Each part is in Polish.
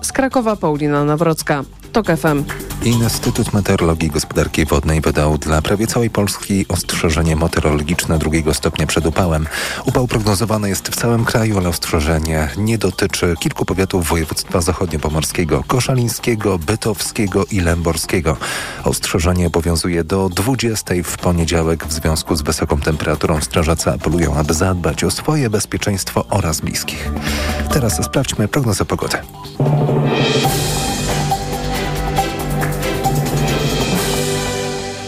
Z Krakowa Paulina Nawrocka. TOK FM. Instytut Meteorologii i Gospodarki Wodnej wydał dla prawie całej Polski ostrzeżenie meteorologiczne drugiego stopnia przed upałem. Upał prognozowany jest w całym kraju, ale ostrzeżenie nie dotyczy kilku powiatów województwa zachodniopomorskiego, koszalińskiego, bytowskiego i lęborskiego. Ostrzeżenie obowiązuje do 20 w poniedziałek w związku z wysoką temperaturą. Strażacy apelują, aby zadbać o swoje bezpieczeństwo oraz bliskich. Teraz sprawdźmy prognozę pogody.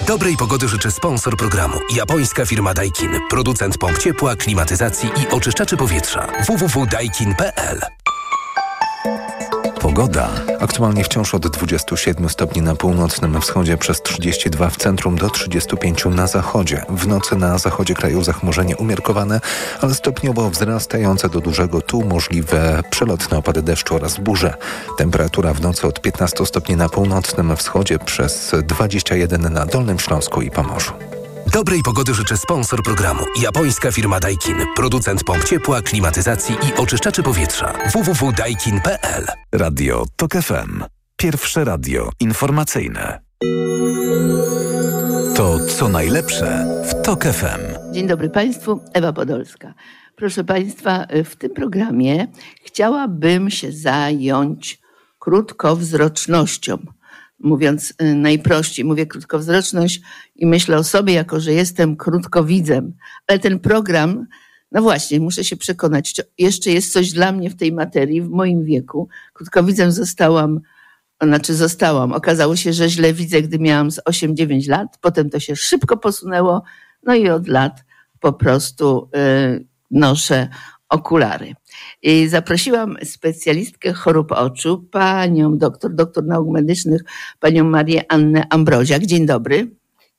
Dobrej pogody życzy sponsor programu. Japońska firma Daikin. Producent pomp ciepła, klimatyzacji i oczyszczaczy powietrza. www.daikin.pl Pogoda. Aktualnie wciąż od 27 stopni na północnym wschodzie przez 32 w centrum do 35 na zachodzie. W nocy na zachodzie kraju zachmurzenie umiarkowane, ale stopniowo wzrastające do dużego. Tu możliwe przelotne opady deszczu oraz burze. Temperatura w nocy od 15 stopni na północnym wschodzie przez 21 na Dolnym Śląsku i Pomorzu. Dobrej pogody życzy sponsor programu. Japońska firma Daikin. Producent pomp ciepła, klimatyzacji i oczyszczaczy powietrza. www.daikin.pl Radio TOK FM. Pierwsze radio informacyjne. To co najlepsze w TOK FM. Dzień dobry Państwu, Ewa Podolska. Proszę Państwa, w tym programie chciałabym się zająć krótkowzrocznością mówiąc y, najprościej, mówię krótkowzroczność i myślę o sobie jako, że jestem krótkowidzem, ale ten program, no właśnie, muszę się przekonać, czy jeszcze jest coś dla mnie w tej materii, w moim wieku. Krótkowidzem zostałam, znaczy zostałam. Okazało się, że źle widzę, gdy miałam z 8-9 lat, potem to się szybko posunęło, no i od lat po prostu y, noszę okulary. I zaprosiłam specjalistkę chorób oczu, panią doktor, doktor nauk medycznych, panią Marię Annę Ambroziak. Dzień dobry.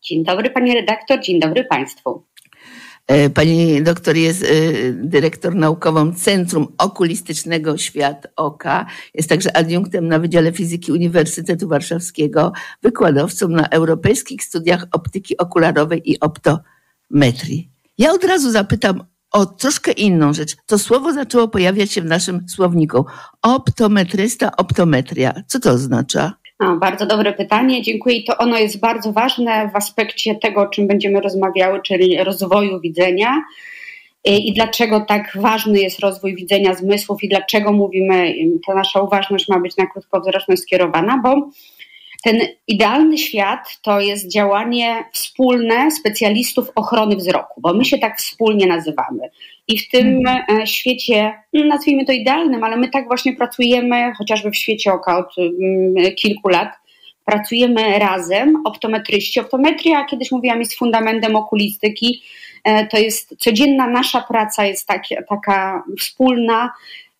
Dzień dobry pani redaktor, dzień dobry państwu. E, pani doktor jest e, dyrektor naukową Centrum Okulistycznego Świat Oka. Jest także adiunktem na Wydziale Fizyki Uniwersytetu Warszawskiego, wykładowcą na europejskich studiach optyki okularowej i optometrii. Ja od razu zapytam o troszkę inną rzecz. To słowo zaczęło pojawiać się w naszym słowniku. Optometrysta, optometria. Co to oznacza? No, bardzo dobre pytanie, dziękuję. I to ono jest bardzo ważne w aspekcie tego, o czym będziemy rozmawiały, czyli rozwoju widzenia. I dlaczego tak ważny jest rozwój widzenia zmysłów i dlaczego mówimy, ta nasza uważność ma być na krótkowzroczność skierowana, bo ten idealny świat to jest działanie wspólne specjalistów ochrony wzroku, bo my się tak wspólnie nazywamy. I w tym e, świecie, no, nazwijmy to idealnym, ale my tak właśnie pracujemy, chociażby w świecie oka od mm, kilku lat, pracujemy razem, optometryści. Optometria, kiedyś mówiłam, jest fundamentem okulistyki. E, to jest codzienna nasza praca, jest tak, taka wspólna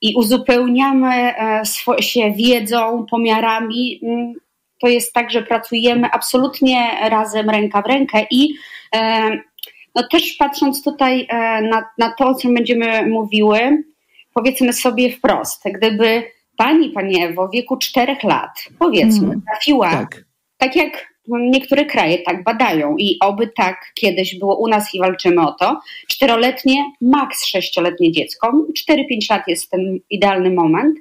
i uzupełniamy e, się wiedzą, pomiarami mm, to jest tak, że pracujemy absolutnie razem, ręka w rękę i e, no też patrząc tutaj e, na, na to, o czym będziemy mówiły, powiedzmy sobie wprost, gdyby pani, pani Ewo, w wieku czterech lat, powiedzmy, mm, trafiła, tak. tak jak niektóre kraje tak badają i oby tak kiedyś było u nas i walczymy o to, czteroletnie, maks sześcioletnie dziecko, 4-5 lat jest ten idealny moment,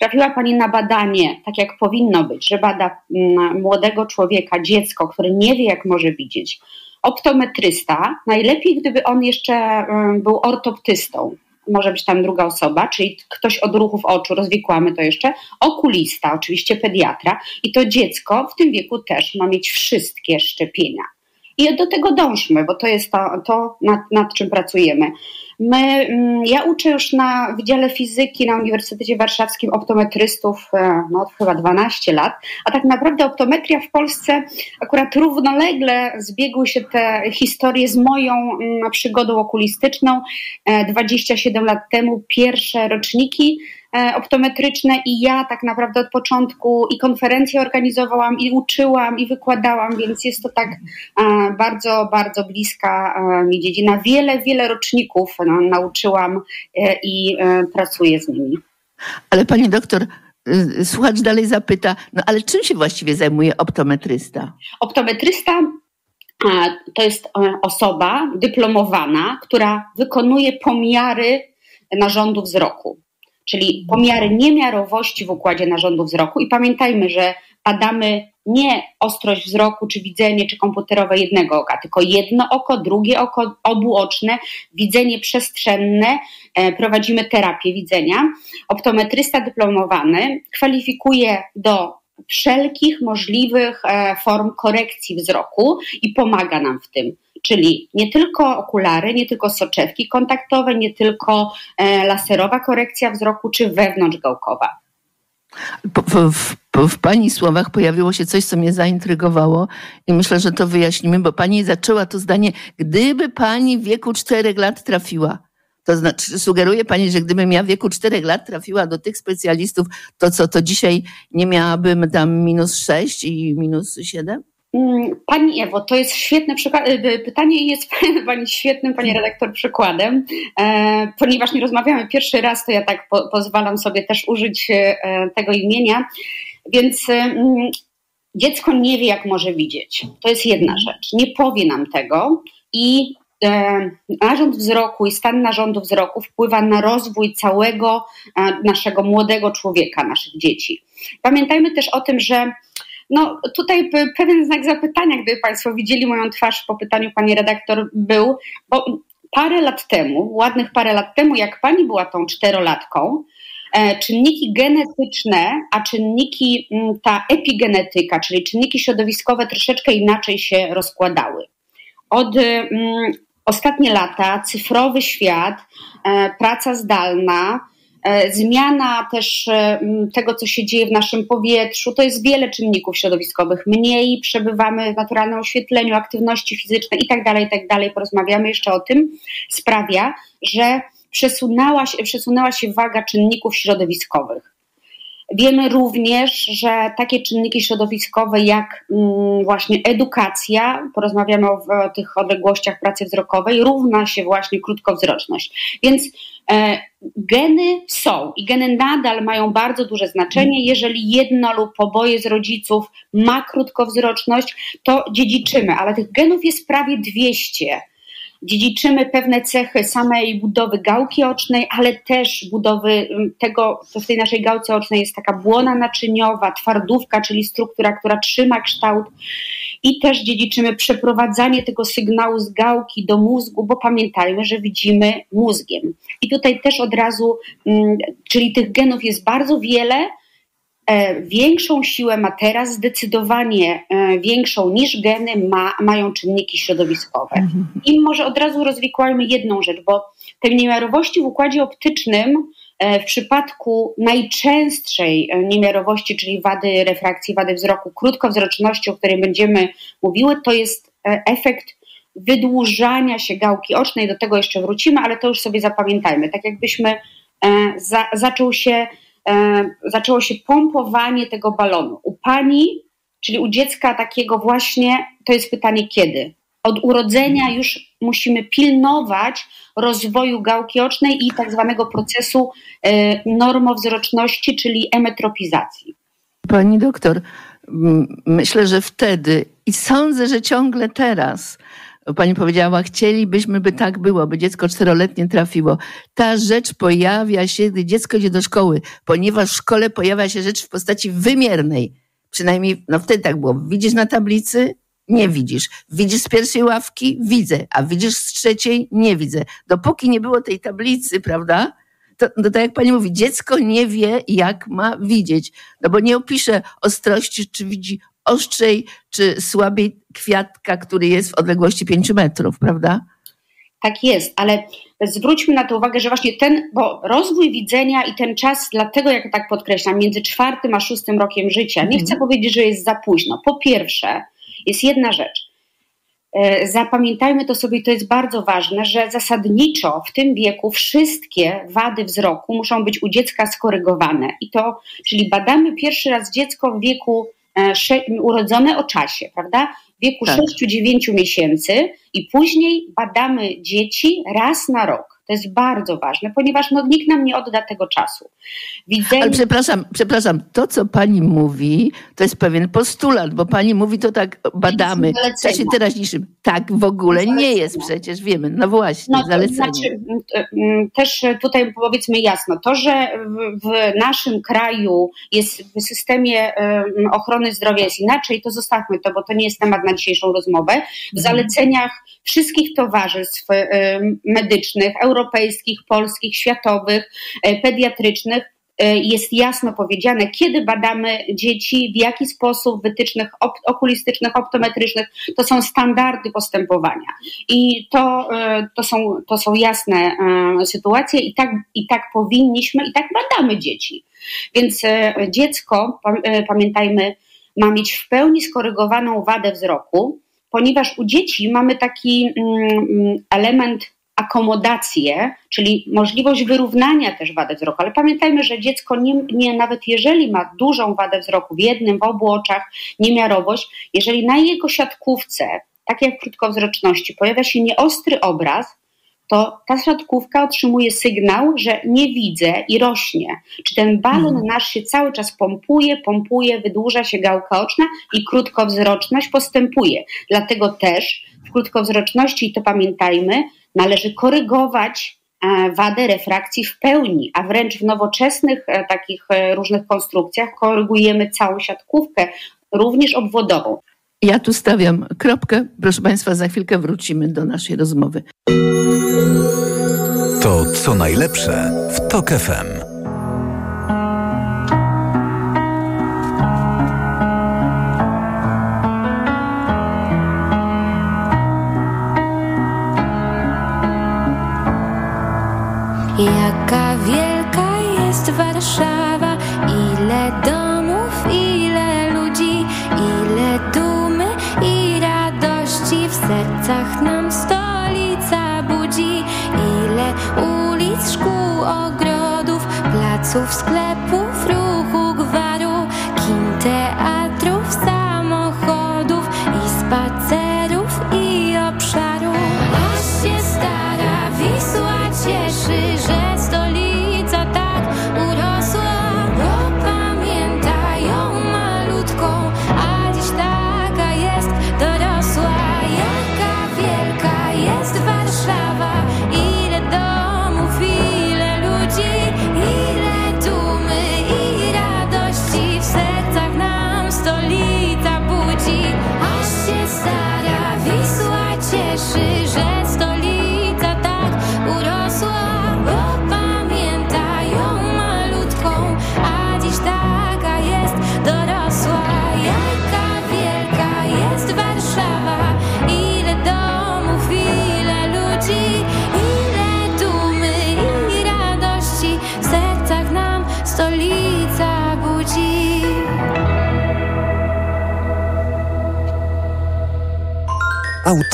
trafiła Pani na badanie, tak jak powinno być, że bada mm, młodego człowieka, dziecko, które nie wie, jak może widzieć, optometrysta, najlepiej gdyby on jeszcze mm, był ortoptystą, może być tam druga osoba, czyli ktoś od ruchów oczu, rozwikłamy to jeszcze, okulista, oczywiście pediatra i to dziecko w tym wieku też ma mieć wszystkie szczepienia. I do tego dążmy, bo to jest to, to nad, nad czym pracujemy. My, mm, ja uczę już na Wydziale Fizyki na Uniwersytecie Warszawskim optometrystów e, no, od chyba 12 lat, a tak naprawdę optometria w Polsce akurat równolegle zbiegły się te historie z moją mm, przygodą okulistyczną. 27 e, lat temu pierwsze roczniki optometryczne i ja tak naprawdę od początku i konferencje organizowałam, i uczyłam, i wykładałam, więc jest to tak e, bardzo, bardzo bliska e, mi dziedzina. Wiele, wiele roczników nauczyłam i pracuję z nimi. Ale pani doktor, y, słuchacz dalej zapyta, no ale czym się właściwie zajmuje optometrysta? Optometrysta to jest osoba dyplomowana, która wykonuje pomiary narządu wzroku. Czyli pomiary niemiarowości w układzie narządów wzroku i pamiętajmy, że badamy nie ostrość wzroku, czy widzenie, czy komputerowe jednego oka, tylko jedno oko, drugie oko, obuoczne, widzenie przestrzenne, e, prowadzimy terapię widzenia. Optometrysta dyplomowany kwalifikuje do wszelkich możliwych e, form korekcji wzroku i pomaga nam w tym. Czyli nie tylko okulary, nie tylko soczewki kontaktowe, nie tylko e, laserowa korekcja wzroku, czy wewnątrzgałkowa. W, w, w, Pani słowach pojawiło się coś, co mnie zaintrygowało i myślę, że to wyjaśnimy, bo Pani zaczęła to zdanie, gdyby Pani w wieku czterech lat trafiła. To znaczy, sugeruje Pani, że gdybym ja w wieku czterech lat trafiła do tych specjalistów, to co, to dzisiaj nie miałabym tam minus sześć i minus siedem? Mm, pani Ewo, to jest świetne y, pytanie i jest Pani świetnym, Pani redaktor, przykładem. E, ponieważ nie rozmawiamy pierwszy raz, to ja tak po, pozwalam sobie też użyć e, tego imienia. Więc mm, dziecko nie wie, jak może widzieć. To jest jedna rzecz. Nie powie nam tego i e, narząd wzroku i stan narządu wzroku wpływa na rozwój całego naszego młodego człowieka, naszych dzieci. Pamiętajmy też o tym, że no tutaj pewien znak zapytania, gdyby Państwo widzieli moją twarz po pytaniu Pani redaktor, był, bo parę lat temu, ładnych parę lat temu, jak Pani była tą czterolatką, e, czynniki genetyczne, a czynniki, ta epigenetyka, czyli czynniki środowiskowe troszeczkę inaczej się rozkładały. Od mm, ostatnie lata cyfrowy świat, e, praca zdalna, zmiana też e, tego, co się dzieje w naszym powietrzu, to jest wiele czynników środowiskowych. Mniej przebywamy w naturalnym oświetleniu, aktywności fizycznej itd., tak itd., tak porozmawiamy jeszcze o tym, sprawia, że przesunęła się, przesunęła się waga czynników środowiskowych. Wiemy również, że takie czynniki środowiskowe jak mm, właśnie edukacja, porozmawiamy o, tych odległościach pracy wzrokowej, równa się właśnie krótkowzroczność. Więc e, geny są i geny nadal mają bardzo duże znaczenie. Jeżeli jedno lub oboje z rodziców ma krótkowzroczność, to dziedziczymy, ale tych genów jest prawie 200 dziedziczymy pewne cechy samej budowy gałki ocznej, ale też budowy mm, tego, co w tej naszej gałce ocznej jest taka błona naczyniowa, twardówka, czyli struktura, która trzyma kształt i też dziedziczymy przeprowadzanie tego sygnału z gałki do mózgu, bo pamiętajmy, że widzimy mózgiem. I tutaj też od razu, mm, czyli tych genów jest bardzo wiele, większą siłę ma teraz, zdecydowanie e, większą niż geny ma, mają czynniki środowiskowe. Mhm. I może od razu rozwikłajmy jedną rzecz, bo te niemiarowości w układzie optycznym e, w przypadku najczęstszej niemiarowości, czyli wady refrakcji, wady wzroku, krótkowzroczności, o której będziemy mówiły, to jest efekt wydłużania się gałki ocznej. Do tego jeszcze wrócimy, ale to już sobie zapamiętajmy. Tak jakbyśmy za, zaczął się e, zaczęło się pompowanie tego balonu. U pani, czyli u dziecka takiego właśnie, to jest pytanie kiedy? Od urodzenia już musimy pilnować rozwoju gałki ocznej i tak zwanego procesu e, normowzroczności, czyli emetropizacji. Pani doktor, myślę, że wtedy i sądzę, że ciągle teraz Pani powiedziała, chcielibyśmy, by tak było, by dziecko czteroletnie trafiło. Ta rzecz pojawia się, gdy dziecko idzie do szkoły, ponieważ w szkole pojawia się rzecz w postaci wymiernej. Przynajmniej, no wtedy tak było. Widzisz na tablicy? Nie widzisz. Widzisz z pierwszej ławki? Widzę. A widzisz z trzeciej? Nie widzę. Dopóki nie było tej tablicy, prawda? To, to tak jak pani mówi, dziecko nie wie, jak ma widzieć. No bo nie opisze ostrości, czy widzi ostrzej czy słabiej kwiatka, który jest w odległości 5 metrów, prawda? Tak jest, ale zwróćmy na to uwagę, że właśnie ten, bo rozwój widzenia i ten czas, dlatego jak tak podkreślam, między czwartym a szóstym rokiem życia, nie chcę mhm. powiedzieć, że jest za późno. Po pierwsze, jest jedna rzecz. E, zapamiętajmy to sobie, to jest bardzo ważne, że zasadniczo w tym wieku wszystkie wady wzroku muszą być u dziecka skorygowane. I to, czyli badamy pierwszy raz dziecko w wieku urodzone o czasie, prawda? W wieku tak. 6-9 miesięcy i później badamy dzieci raz na rok. To jest bardzo ważne, ponieważ no, nikt nam nie odda tego czasu. Widzenie... Ale przepraszam, przepraszam, to co pani mówi, to jest pewien postulat, bo pani mówi to tak badamy w czasie teraźniejszym. Tak w ogóle nie jest przecież, wiemy, no właśnie, no, zalecenie. Znaczy, też tutaj powiedzmy jasno, to, że w naszym kraju jest w systemie ochrony zdrowia jest inaczej, to zostawmy to, bo to nie jest temat na dzisiejszą rozmowę. W mhm. zaleceniach wszystkich towarzystw medycznych, europejskich, polskich, światowych, e, pediatrycznych e, jest jasno powiedziane, kiedy badamy dzieci, w jaki sposób, wytycznych okulistycznych, optometrycznych, to są standardy postępowania. I to, e, to, są, to są jasne sytuacje i tak, i tak powinniśmy, i tak badamy dzieci. Więc dziecko, pamiętajmy, ma mieć w pełni skorygowaną wadę wzroku, ponieważ u dzieci mamy taki mm, element akomodację, czyli możliwość wyrównania też wady wzroku. Ale pamiętajmy, że dziecko nie, nie, nawet jeżeli ma dużą wadę wzroku w jednym, w obu oczach, niemiarowość, jeżeli na jego siatkówce, tak jak w krótkowzroczności, pojawia się nieostry obraz, to ta siatkówka otrzymuje sygnał, że nie widzę i rośnie. Czy ten balon hmm. nasz się cały czas pompuje, pompuje, wydłuża się gałka oczna i krótkowzroczność postępuje. Dlatego też w krótkowzroczności, i to pamiętajmy, należy korygować e, wadę refrakcji w pełni, a wręcz w nowoczesnych e, takich e, różnych konstrukcjach korygujemy całą siatkówkę, również obwodową. Ja tu stawiam kropkę. Proszę Państwa, za chwilkę wrócimy do naszej rozmowy. To co najlepsze w TOK FM. Warszawa, ile domów, ile ludzi, ile dumy i radości w sercach nam stolica budzi. Ile ulic, szkół, ogrodów, placów, sklepów,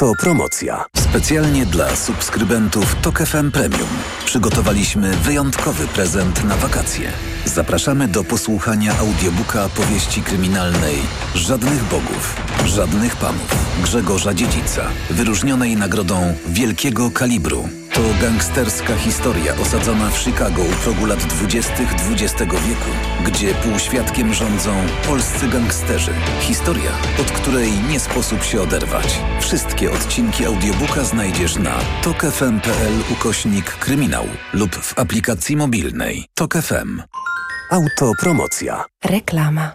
Autopromocja. Specjalnie dla subskrybentów TOK FM Premium przygotowaliśmy wyjątkowy prezent na wakacje. Zapraszamy do posłuchania audiobooka powieści kryminalnej Żadnych Bogów, Żadnych Panów Grzegorza Dziedzica, wyróżnionej nagrodą Wielkiego Kalibru to gangsterska historia osadzona w Chicago u progu lat 20. XX wieku, gdzie półświadkiem rządzą polscy gangsterzy. Historia, od której nie sposób się oderwać. Wszystkie odcinki audiobooka znajdziesz na tokefm.pl ukośnik kryminał lub w aplikacji mobilnej Tok FM. Autopromocja. Reklama.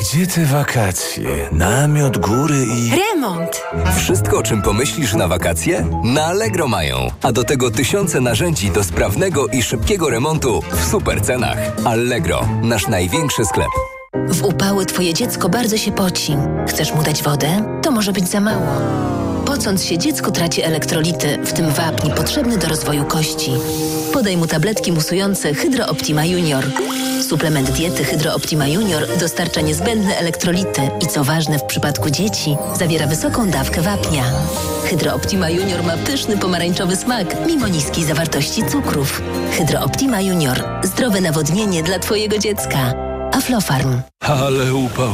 Gdzie te wakacje? Namiot, góry i... Remont! Wszystko, o czym pomyślisz na wakacje? Na Allegro mają. A do tego tysiące narzędzi do sprawnego i szybkiego remontu w super cenach. Allegro, nasz największy sklep. W upały twoje dziecko bardzo się poci. Chcesz mu dać wodę? To może być za mało. Pocąc się, dziecko traci elektrolity, w tym wapń potrzebny do rozwoju kości. Podaj mu tabletki musujące Hydro Optima Junior. Suplement diety Hydro Optima Junior dostarcza niezbędne elektrolity i co ważne w przypadku dzieci, zawiera wysoką dawkę wapnia. Hydro Optima Junior ma pyszny pomarańczowy smak, mimo niskiej zawartości cukrów. Hydro Optima Junior. Zdrowe nawodnienie dla Twojego dziecka. Aflofarm. Ale upał.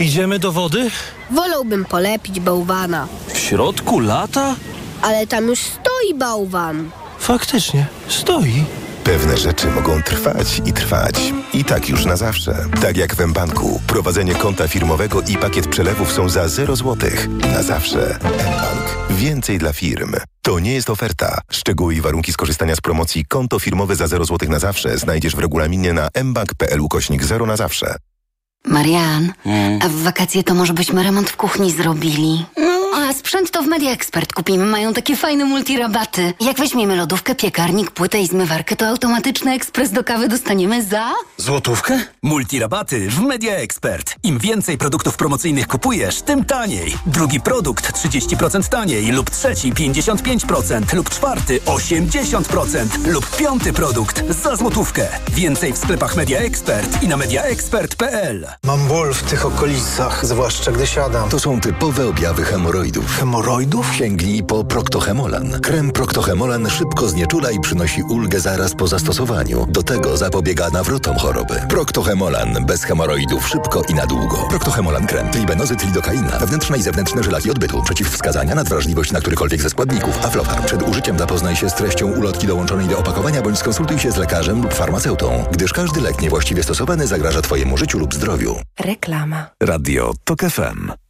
Idziemy do wody? Wolałbym polepić bałwana. W środku lata? Ale tam już stoi bałwan. faktycznie, stoi. Pewne rzeczy mogą trwać i trwać. I tak już na zawsze. Tak jak w mBanku. Prowadzenie konta firmowego i pakiet przelewów są za 0 zł. Na zawsze. mBank. Więcej dla firm. To nie jest oferta. Szczegóły i warunki skorzystania z promocji konto firmowe za 0 zł na zawsze znajdziesz w regulaminie na mbank.pl ukośnik 0 na zawsze. Marian, a w wakacje to może byśmy remont w kuchni zrobili? A sprzęt to w Media Expert kupimy, mają takie fajne multirabaty. Jak weźmiemy lodówkę, piekarnik, płytę i zmywarkę, to automatyczny ekspres do kawy dostaniemy za... Złotówkę? Multirabaty w Media Expert. Im więcej produktów promocyjnych kupujesz, tym taniej. Drugi produkt 30% taniej lub trzeci 55% lub czwarty 80% lub piąty produkt za złotówkę. Więcej w sklepach Media Expert i na mediaexpert.pl. Mam ból w tych okolicach, zwłaszcza gdy siadam. To są typowe objawy hemoroidów. Hemoroidów? Sięgnij po Proctohemolan. Krem Proctohemolan szybko znieczula i przynosi ulgę zaraz po zastosowaniu. Do tego zapobiega nawrotom choroby. Proctohemolan. Bez hemoroidów szybko i na długo. Proctohemolan krem. Tribenozyt, lidokaina. Wewnętrzne i zewnętrzne żelaki odbytu. Przeciwwskazania, nadwrażliwość na którykolwiek ze składników. Aflofarm. Przed użyciem zapoznaj się z treścią ulotki dołączonej do opakowania bądź skonsultuj się z lekarzem lub farmaceutą, gdyż każdy lek niewłaściwie stosowany zagraża Twojemu życiu lub zdrowiu. Reklama. Radio TOK FM.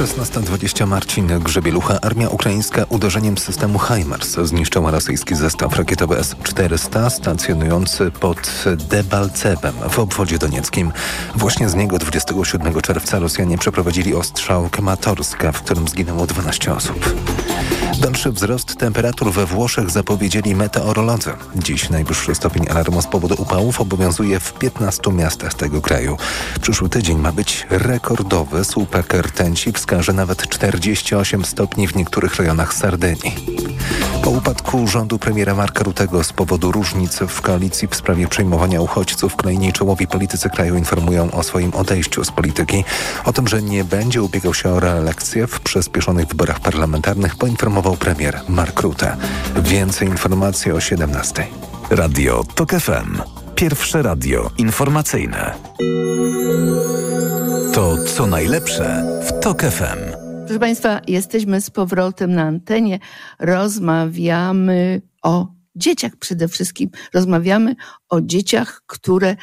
16.20 Marcin Grzebielucha. Armia ukraińska uderzeniem systemu HIMARS zniszczyła rosyjski zestaw rakietowy S-400 stacjonujący pod Debalcewem w obwodzie donieckim. Właśnie z niego 27 czerwca Rosjanie przeprowadzili ostrzał Krematorska, w którym zginęło 12 osób. Dalszy wzrost temperatur we Włoszech zapowiedzieli meteorolodzy. Dziś najwyższy stopień alarmu z powodu upałów obowiązuje w 15 miastach tego kraju. Przyszły tydzień ma być rekordowy. Słupek rtęci wskaże nawet 48 stopni w niektórych rejonach Sardynii. Po upadku rządu premiera Marka Rutego z powodu różnic w koalicji w sprawie przejmowania uchodźców kolejni czołowi politycy kraju informują o swoim odejściu z polityki. O tym, że nie będzie ubiegał się o reelekcję w przyspieszonych wyborach parlamentarnych poinformował premier Mark Rutte. Więcej informacji o 17. Radio TOK FM. Pierwsze radio informacyjne. To co najlepsze w TOK FM. Proszę Państwa, jesteśmy z powrotem na antenie. Rozmawiamy o dzieciach przede wszystkim. Rozmawiamy o dzieciach, które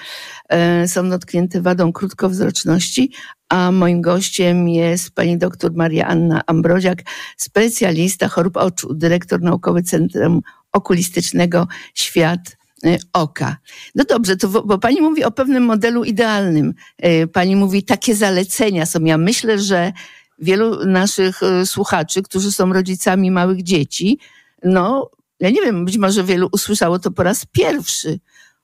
e, są dotknięte wadą krótkowzroczności, a moim gościem jest pani doktor Maria Anna Ambroziak, specjalista chorób oczu, dyrektor naukowy Centrum Okulistycznego Świat Oka. No dobrze, to bo pani mówi o pewnym modelu idealnym. E, pani mówi, takie zalecenia są. Ja myślę, że wielu naszych e, słuchaczy, którzy są rodzicami małych dzieci, no, ja nie wiem, być może wielu usłyszało to po raz pierwszy,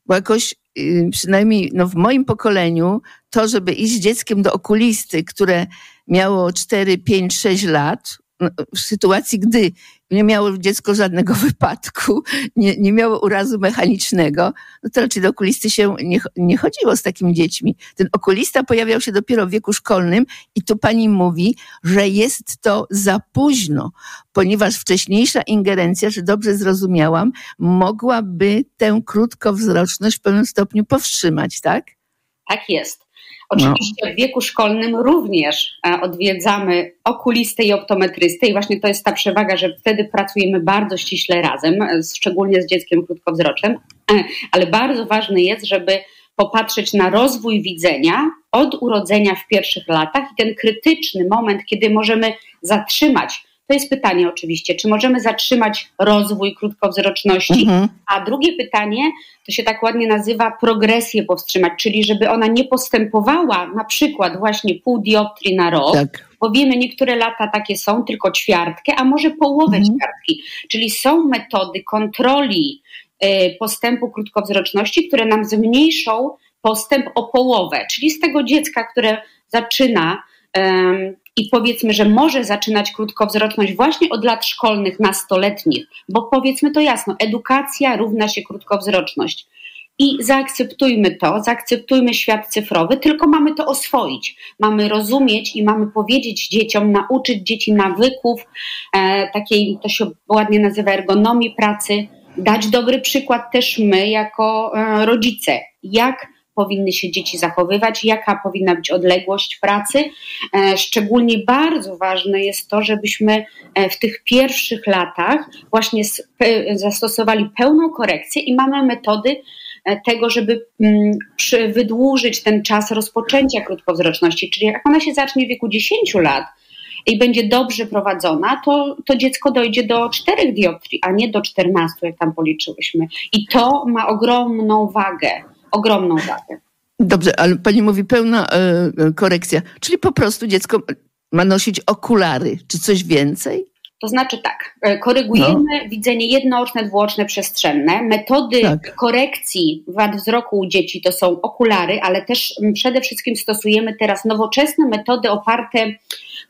bo jakoś y, przynajmniej no, w moim pokoleniu to, żeby iść z dzieckiem do okulisty, które miało 4, 5, 6 lat, no, w sytuacji, gdy nie miało dziecko żadnego wypadku, nie, nie miało urazu mechanicznego, no to raczej do okulisty się nie, nie chodziło z takimi dziećmi. Ten okulista pojawiał się dopiero w wieku szkolnym i tu pani mówi, że jest to za późno, ponieważ wcześniejsza ingerencja, że dobrze zrozumiałam, mogłaby tę krótkowzroczność w pewnym stopniu powstrzymać, tak? Tak jest. Oczywiście w wieku szkolnym również e, odwiedzamy okulistę i optometrystę i właśnie to jest ta przewaga, że wtedy pracujemy bardzo ściśle razem, e, szczególnie z dzieckiem krótkowzroczym, E, ale bardzo ważne jest, żeby popatrzeć na rozwój widzenia od urodzenia w pierwszych latach i ten krytyczny moment, kiedy możemy zatrzymać to jest pytanie oczywiście, czy możemy zatrzymać rozwój krótkowzroczności? Mhm. A drugie pytanie, to się tak ładnie nazywa progresję powstrzymać, czyli żeby ona nie postępowała na przykład właśnie pół dioptrii na rok, Tak. bo wiemy, niektóre lata takie są, tylko ćwiartkę, a może połowę Mhm. ćwiartki. Czyli są metody kontroli y, postępu krótkowzroczności, które nam zmniejszą postęp o połowę. Czyli z tego dziecka, które zaczyna i powiedzmy, że może zaczynać krótkowzroczność właśnie od lat szkolnych, nastoletnich, bo powiedzmy to jasno, edukacja równa się krótkowzroczność. I zaakceptujmy to, zaakceptujmy świat cyfrowy, tylko mamy to oswoić. Mamy rozumieć i mamy powiedzieć dzieciom, nauczyć dzieci nawyków, e, takiej, to się ładnie nazywa ergonomii pracy, dać dobry przykład też my jako e, rodzice, jak powinny się dzieci zachowywać, jaka powinna być odległość pracy. E, szczególnie bardzo ważne jest to, żebyśmy e, w tych pierwszych latach właśnie zastosowali pełną korekcję i mamy metody tego, żeby mm, wydłużyć ten czas rozpoczęcia krótkowzroczności. Czyli jak ona się zacznie w wieku 10 lat, i będzie dobrze prowadzona, to, to dziecko dojdzie do 4 dioptrii, a nie do 14, jak tam policzyłyśmy. I to ma ogromną wagę, ogromną wagę. Dobrze, ale pani mówi pełna y, korekcja, czyli po prostu dziecko ma nosić okulary, czy coś więcej? To znaczy tak, e, korygujemy no. widzenie jednooczne, dwuoczne, przestrzenne. Metody tak. korekcji wad wzroku u dzieci to są okulary, ale też przede wszystkim stosujemy teraz nowoczesne metody oparte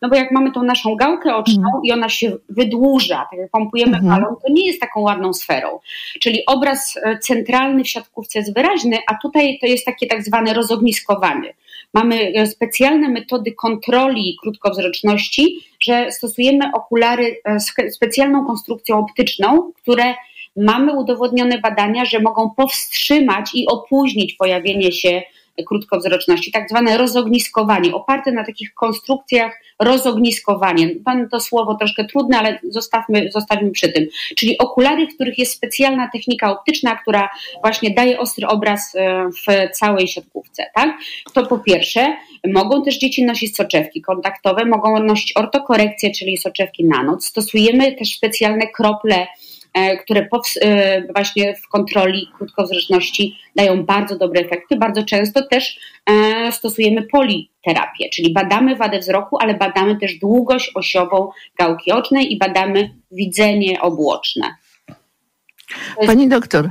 no bo jak mamy tą naszą gałkę oczną mhm. i ona się wydłuża, tak jak pompujemy mhm. balon, to nie jest taką ładną sferą. Czyli obraz e, centralny w siatkówce jest wyraźny, a tutaj to jest takie tak zwane rozogniskowanie. Mamy e, specjalne metody kontroli krótkowzroczności, że stosujemy okulary z e, specjalną konstrukcją optyczną, które mamy udowodnione badania, że mogą powstrzymać i opóźnić pojawienie się krótkowzroczności, tak zwane rozogniskowanie, oparte na takich konstrukcjach rozogniskowanie. Pan to słowo troszkę trudne, ale zostawmy, zostawmy przy tym. Czyli okulary, w których jest specjalna technika optyczna, która właśnie daje ostry obraz e, w całej siatkówce. Tak? To po pierwsze, mogą też dzieci nosić soczewki kontaktowe, mogą nosić ortokorekcję, czyli soczewki na noc. Stosujemy też specjalne krople które e, właśnie w kontroli krótkowzroczności dają bardzo dobre efekty. Bardzo często też e, stosujemy politerapię, czyli badamy wadę wzroku, ale badamy też długość osiową gałki ocznej i badamy widzenie obłoczne. Pani doktor,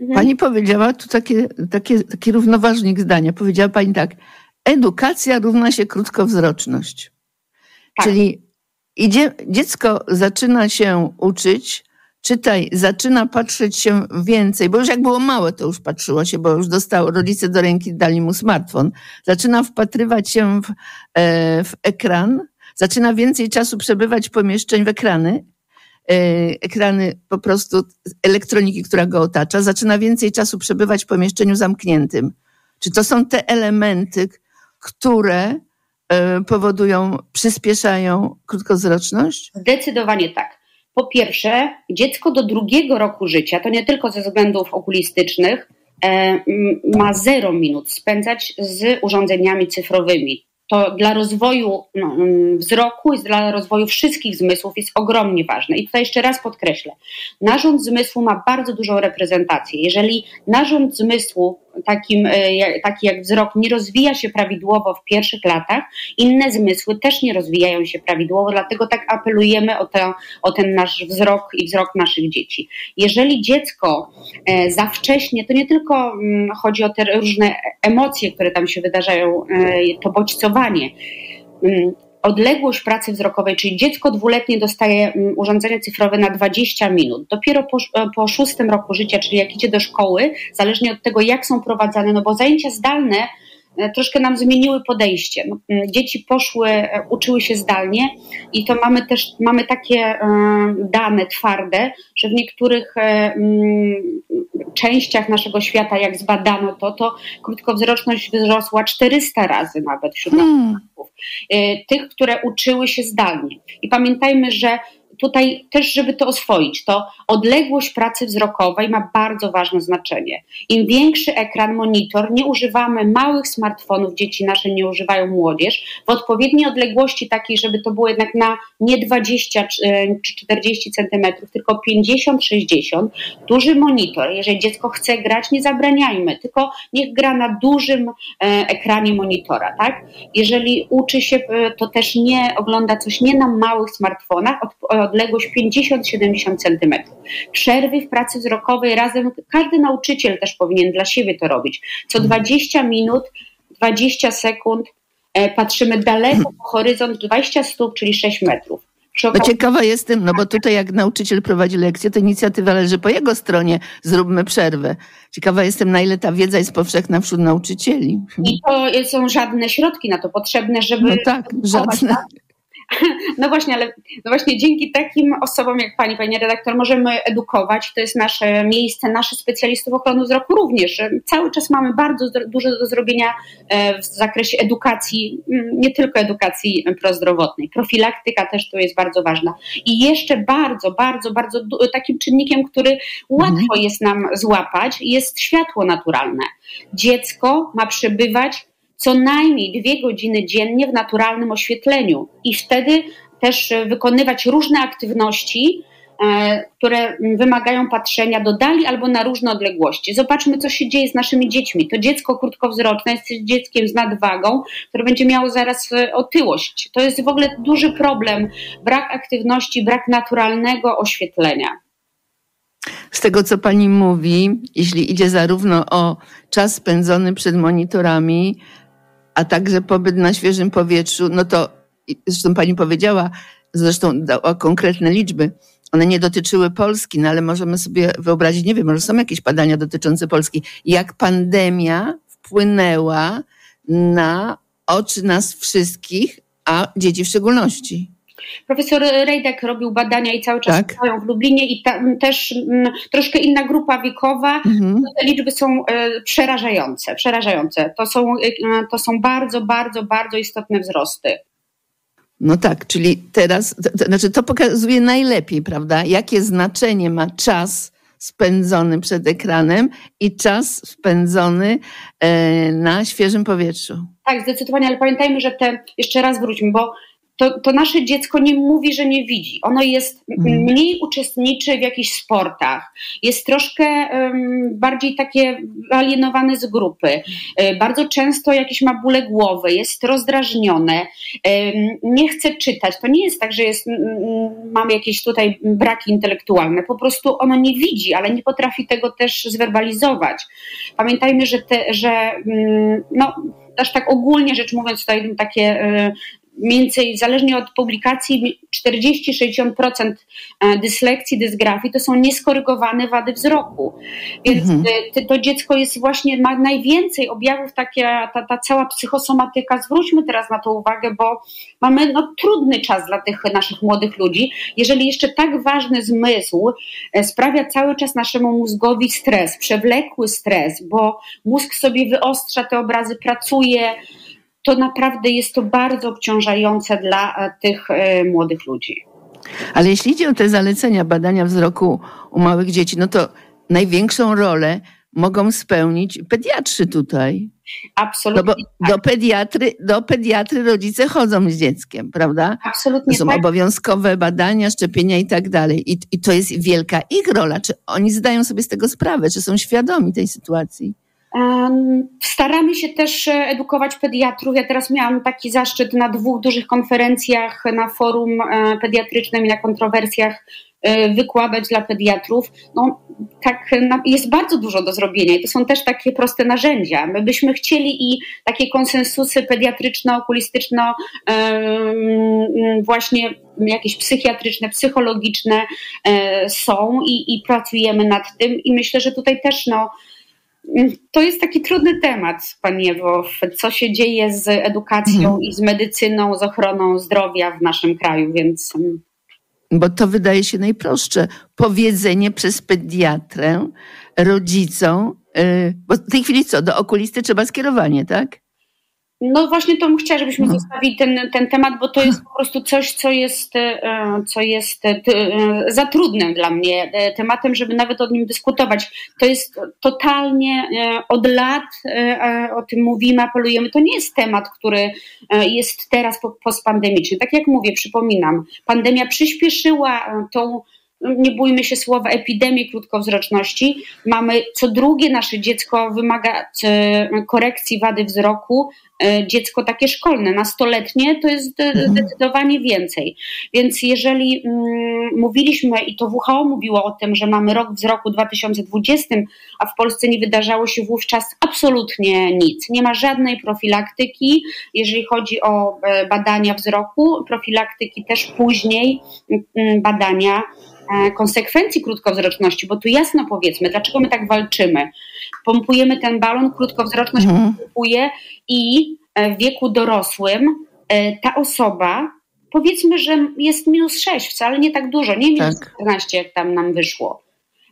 mhm. pani powiedziała tu takie, takie, taki równoważnik zdania. Powiedziała pani tak, edukacja równa się krótkowzroczność. Tak. Czyli idzie, dziecko zaczyna się uczyć, czytaj, zaczyna patrzeć się więcej, bo już jak było małe, to już patrzyło się, bo już dostał, rodzice do ręki dali mu smartfon, zaczyna wpatrywać się w, e, w ekran, zaczyna więcej czasu przebywać pomieszczeń w ekrany, e, ekrany po prostu elektroniki, która go otacza, zaczyna więcej czasu przebywać w pomieszczeniu zamkniętym. Czy to są te elementy, które e, powodują, przyspieszają krótkowzroczność? Zdecydowanie tak. Po pierwsze, dziecko do drugiego roku życia, to nie tylko ze względów okulistycznych, e, ma zero minut spędzać z urządzeniami cyfrowymi to dla rozwoju no, wzroku i dla rozwoju wszystkich zmysłów jest ogromnie ważne. I tutaj jeszcze raz podkreślę, narząd zmysłu ma bardzo dużą reprezentację. Jeżeli narząd zmysłu, takim, e, taki jak wzrok, nie rozwija się prawidłowo w pierwszych latach, inne zmysły też nie rozwijają się prawidłowo, dlatego tak apelujemy o, to, o ten nasz wzrok i wzrok naszych dzieci. Jeżeli dziecko e, za wcześnie, to nie tylko mm, chodzi o te różne emocje, które tam się wydarzają, e, to bodźcowanie, Mm, odległość pracy wzrokowej, czyli dziecko dwuletnie dostaje mm, urządzenie cyfrowe na 20 minut. Dopiero po, e, po szóstym roku życia, czyli jak idzie do szkoły, zależnie od tego, jak są prowadzane, no bo zajęcia zdalne troszkę nam zmieniły podejście. Dzieci poszły, e, uczyły się zdalnie i to mamy też mamy takie e, dane twarde, że w niektórych częściach naszego świata, jak zbadano to, to krótkowzroczność wzrosła 400 razy nawet wśród hmm. tych, które uczyły się zdalnie. I pamiętajmy, że tutaj też, żeby to oswoić, to odległość pracy wzrokowej ma bardzo ważne znaczenie. Im większy ekran, monitor, nie używamy małych smartfonów, dzieci nasze nie używają młodzież, w odpowiedniej odległości takiej, żeby to było jednak na nie 20 czy 40 centymetrów, tylko 50-60, duży monitor. Jeżeli dziecko chce grać, nie zabraniajmy, tylko niech gra na dużym e, ekranie monitora, tak? Jeżeli uczy się, e, to też nie ogląda coś nie na małych smartfonach, od, odległość 50-70 cm. Przerwy w pracy wzrokowej razem, każdy nauczyciel też powinien dla siebie to robić. Co 20 minut, 20 sekund e, patrzymy daleko po horyzont 20 stóp, czyli 6 metrów. No ciekawa jestem, no bo tutaj jak nauczyciel prowadzi lekcję, to inicjatywa leży po jego stronie, zróbmy przerwę. Ciekawa jestem, na ile ta wiedza jest powszechna wśród nauczycieli. I to są żadne środki na to potrzebne, żeby... No tak, żadne No właśnie, ale no właśnie dzięki takim osobom jak pani, pani redaktor, możemy edukować. To jest nasze miejsce, naszych specjalistów ochrony wzroku również. Cały czas mamy bardzo dużo do zrobienia e, w zakresie edukacji, nie tylko edukacji prozdrowotnej. Profilaktyka też tu jest bardzo ważna. I jeszcze bardzo, bardzo, bardzo takim czynnikiem, który łatwo mhm. jest nam złapać, jest światło naturalne. Dziecko ma przebywać co najmniej dwie godziny dziennie w naturalnym oświetleniu i wtedy też wykonywać różne aktywności, e, które wymagają patrzenia do dali albo na różne odległości. Zobaczmy, co się dzieje z naszymi dziećmi. To dziecko krótkowzroczne jest dzieckiem z nadwagą, które będzie miało zaraz e, otyłość. To jest w ogóle duży problem. Brak aktywności, brak naturalnego oświetlenia. Z tego, co pani mówi, jeśli idzie zarówno o czas spędzony przed monitorami, a także pobyt na świeżym powietrzu, no to zresztą pani powiedziała, zresztą dała konkretne liczby. One nie dotyczyły Polski, no ale możemy sobie wyobrazić, nie wiem, może są jakieś badania dotyczące Polski, jak pandemia wpłynęła na oczy nas wszystkich, a dzieci w szczególności. Profesor Rejdek robił badania i cały czas tak. trwają w Lublinie i tam też m, troszkę inna grupa wiekowa. Mhm. Te liczby są e, przerażające, przerażające. To są, e, to są bardzo, bardzo, bardzo istotne wzrosty. No tak, czyli teraz, to, to, znaczy to pokazuje najlepiej, prawda, jakie znaczenie ma czas spędzony przed ekranem i czas spędzony e, na świeżym powietrzu. Tak, zdecydowanie, ale pamiętajmy, że te, jeszcze raz wróćmy, bo to, to nasze dziecko nie mówi, że nie widzi. Ono jest mhm. mniej uczestniczy w jakichś sportach, jest troszkę um, bardziej takie alienowane z grupy. Um, bardzo często jakieś ma bóle głowy, jest rozdrażnione, um, nie chce czytać. To nie jest tak, że jest, mamy jakieś tutaj braki intelektualne. Po prostu ono nie widzi, ale nie potrafi tego też zwerbalizować. Pamiętajmy, że, te, że mm, no, aż tak ogólnie rzecz mówiąc, tutaj takie e, więcej zależnie od publikacji 40-60% e, dyslekcji, dysgrafii to są nieskorygowane wady wzroku. Więc mhm. E, to dziecko jest właśnie, ma najwięcej objawów, takie, ta, ta cała psychosomatyka. Zwróćmy teraz na to uwagę, bo mamy no, trudny czas dla tych naszych młodych ludzi. Jeżeli jeszcze tak ważny zmysł e, sprawia cały czas naszemu mózgowi stres, przewlekły stres, bo mózg sobie wyostrza te obrazy, pracuje, to naprawdę jest to bardzo obciążające dla e, tych e, młodych ludzi. Ale jeśli idzie o te zalecenia badania wzroku u małych dzieci, no to największą rolę mogą spełnić pediatrzy tutaj. Absolutnie. No tak. do, pediatry, do pediatry rodzice chodzą z dzieckiem, prawda? Absolutnie. To są tak. obowiązkowe badania, szczepienia i tak dalej. I, I to jest wielka ich rola. Czy oni zdają sobie z tego sprawę? Czy są świadomi tej sytuacji? Staramy się też e, edukować pediatrów. Ja teraz miałam taki zaszczyt na dwóch dużych konferencjach na forum e, pediatrycznym i na kontrowersjach e, wykładać dla pediatrów. No, tak, jest bardzo dużo do zrobienia i to są też takie proste narzędzia. My byśmy chcieli i takie konsensusy pediatryczno-okulistyczno, właśnie jakieś psychiatryczne, psychologiczne są i, i pracujemy nad tym i myślę, że tutaj też no, to jest taki trudny temat, Pani Ewo, co się dzieje z edukacją mhm. i z medycyną, z ochroną zdrowia w naszym kraju, więc... Mm. Bo to wydaje się najprostsze. Powiedzenie przez pediatrę rodzicom, yy, bo w tej chwili co, do okulisty trzeba skierowanie, tak? No właśnie to bym chciała, żebyśmy no. zostawili ten, ten temat, bo to jest po prostu coś, co jest, e, co jest e, za trudnym dla mnie e, tematem, żeby nawet o nim dyskutować. To jest totalnie od lat o tym mówimy, apelujemy. To nie jest temat, który jest teraz postpandemiczny. Tak jak mówię, przypominam, pandemia przyspieszyła tą nie bójmy się słowa, epidemię krótkowzroczności. Mamy co drugie nasze dziecko wymaga korekcji wady wzroku, E, dziecko takie szkolne, nastoletnie to jest mhm. zdecydowanie więcej. Więc jeżeli mm, mówiliśmy i to WHO mówiło o tym, że mamy rok wzroku 2020, a w Polsce nie wydarzało się wówczas absolutnie nic. Nie ma żadnej profilaktyki, jeżeli chodzi o e, badania wzroku, profilaktyki też później mm, badania konsekwencji krótkowzroczności, bo tu jasno powiedzmy, dlaczego my tak walczymy. Pompujemy ten balon, krótkowzroczność mhm. pompuje i e, w wieku dorosłym e, ta osoba powiedzmy, że jest minus 6, wcale nie tak dużo, nie minus tak. 14, jak tam nam wyszło.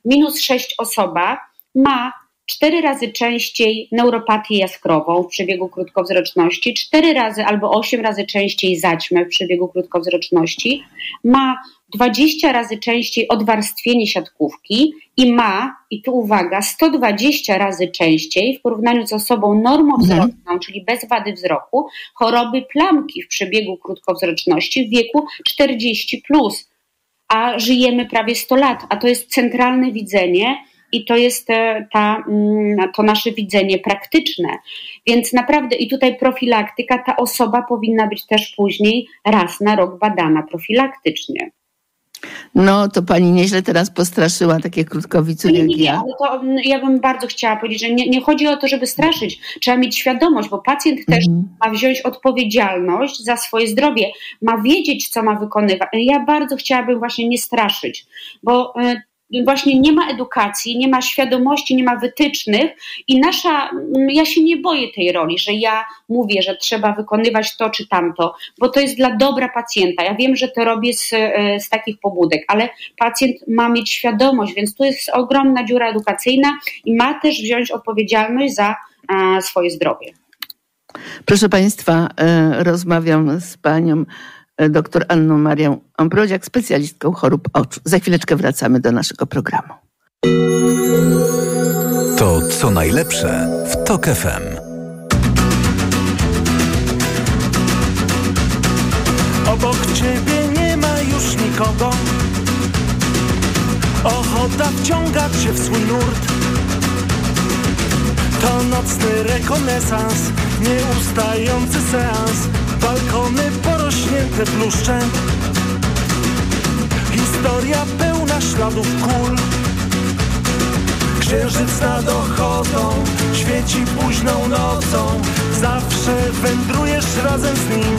Minus 6 osoba ma cztery razy częściej neuropatię jaskrową w przebiegu krótkowzroczności, cztery razy albo osiem razy częściej zaćmę w przebiegu krótkowzroczności, ma 20 razy częściej odwarstwienie siatkówki i ma, i tu uwaga, 120 razy częściej w porównaniu z osobą normowzroczną, mhm. czyli bez wady wzroku, choroby plamki w przebiegu krótkowzroczności w wieku 40 plus. A żyjemy prawie 100 lat, a to jest centralne widzenie i to jest e, ta, mm, to nasze widzenie praktyczne. Więc naprawdę i tutaj profilaktyka, ta osoba powinna być też później raz na rok badana profilaktycznie. No, to pani nieźle teraz postraszyła takie krótkowiców jak nie, nie, ja. To, mm, ja bym bardzo chciała powiedzieć, że nie, nie, chodzi o to, żeby straszyć. Trzeba mieć świadomość, bo pacjent też mhm. ma wziąć odpowiedzialność za swoje zdrowie, ma wiedzieć, co ma wykonywać. Ja bardzo chciałabym właśnie nie straszyć, bo y, właśnie nie ma edukacji, nie ma świadomości, nie ma wytycznych i nasza, ja się nie boję tej roli, że ja mówię, że trzeba wykonywać to czy tamto, bo to jest dla dobra pacjenta. Ja wiem, że to robię z, e, z takich pobudek, ale pacjent ma mieć świadomość, więc tu jest ogromna dziura edukacyjna i ma też wziąć odpowiedzialność za a, swoje zdrowie. Proszę Państwa, e, rozmawiam z Panią dr Anną Marią Ambroziak, specjalistką chorób oczu. Za chwileczkę wracamy do naszego programu. To co najlepsze w TOK FM. Obok ciebie nie ma już nikogo. Ochota wciągać się w swój nurt. To nocny rekonesans, nieustający seans. Balkony porośnięte bluszczem. Historia pełna śladów kul. Księżyc nad ochotą Świeci późną nocą. Zawsze wędrujesz razem z nim.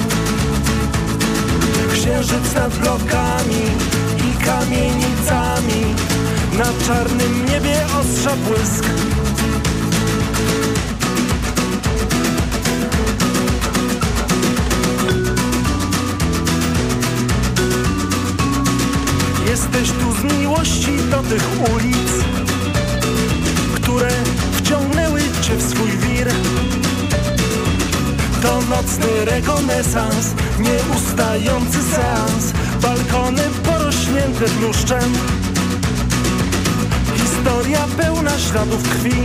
Księżyc nad blokami I kamienicami. Na czarnym niebie ostrza błysk Jesteś tu z miłości do tych ulic Które wciągnęły cię w swój wir. To nocny rekonesans Nieustający seans. Balkony porośnięte bluszczem Historia pełna śladów krwi.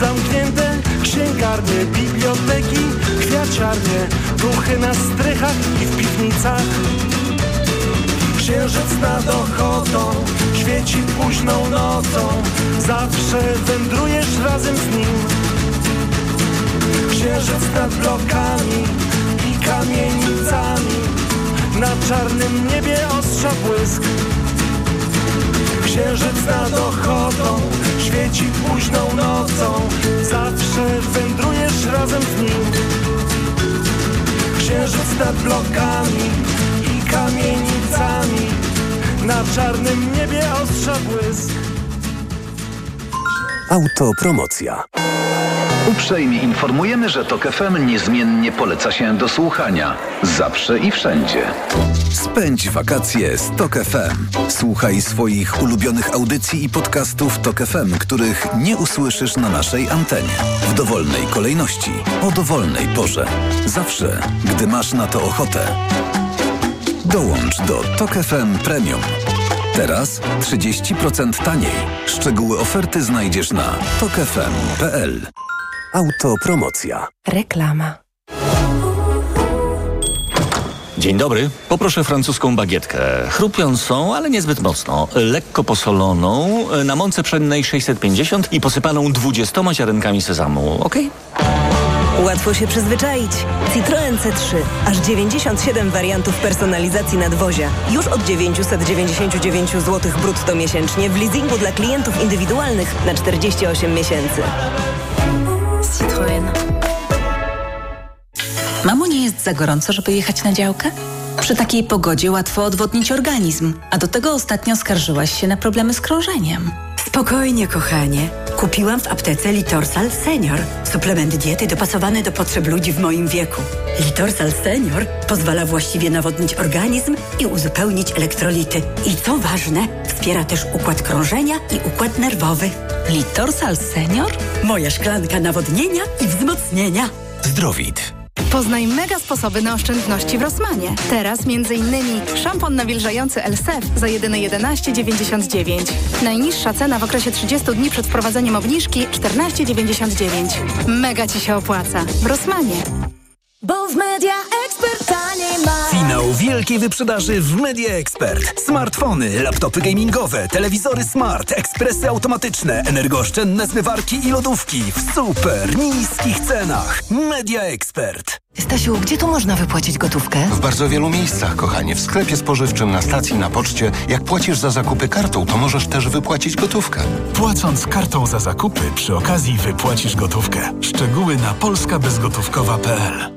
Zamknięte księgarnie, biblioteki, kwiaciarnie. Duchy na strychach i w piwnicach Księżyc nad ochotą świeci późną nocą Zawsze wędrujesz razem z nim. Księżyc nad blokami i kamienicami Na czarnym niebie ostrza błysk. Księżyc nad ochotą świeci późną nocą Zawsze wędrujesz razem z nim. Księżyc nad blokami kamienicami Na czarnym niebie ostrza błysk Autopromocja Uprzejmie informujemy, że TOK FM niezmiennie poleca się do słuchania. Zawsze i wszędzie. Spędź wakacje z TOK FM. Słuchaj swoich ulubionych audycji i podcastów TOK FM, których nie usłyszysz na naszej antenie. W dowolnej kolejności, o dowolnej porze. Zawsze, gdy masz na to ochotę. Dołącz do TOK FM Premium. Teraz 30% taniej. Szczegóły oferty znajdziesz na tokefm.pl. Autopromocja. Reklama. Dzień dobry. Poproszę francuską bagietkę. Chrupiącą, ale niezbyt mocno. Lekko posoloną, na mące pszennej 650 i posypaną 20 ziarenkami sezamu. Ok? Łatwo się przyzwyczaić. Citroen C3. Aż 97 wariantów personalizacji nadwozia. Już od 999 zł brutto miesięcznie w leasingu dla klientów indywidualnych na 48 miesięcy. Citroen. Mamo, nie jest za gorąco, żeby jechać na działkę? Przy takiej pogodzie łatwo odwodnić organizm, a do tego ostatnio skarżyłaś się na problemy z krążeniem. Spokojnie, kochanie. Kupiłam w aptece Litorsal Senior. Suplement diety dopasowany do potrzeb ludzi w moim wieku. Litorsal Senior pozwala właściwie nawodnić organizm i uzupełnić elektrolity. I co ważne, wspiera też układ krążenia i układ nerwowy. Litorsal Senior? Moja szklanka nawodnienia i wzmocnienia. Zdrowit. Poznaj mega sposoby na oszczędności w Rosmanie. Teraz m.in. szampon nawilżający Elsef za jedyne 11,99. Najniższa cena w okresie 30 dni przed wprowadzeniem obniżki 14,99. Mega Ci się opłaca. W Rosmanie. Bo w Media Expert taniej ma. Finał wielkiej wyprzedaży w Media Expert. Smartfony, laptopy gamingowe, telewizory smart, ekspresy automatyczne, energooszczędne zmywarki i lodówki w super niskich cenach. Media Expert. Stasiu, gdzie tu można wypłacić gotówkę? W bardzo wielu miejscach, kochanie. W sklepie spożywczym, na stacji, na poczcie. Jak płacisz za zakupy kartą, to możesz też wypłacić gotówkę. Płacąc kartą za zakupy, przy okazji wypłacisz gotówkę. Szczegóły na polskabezgotówkowa.pl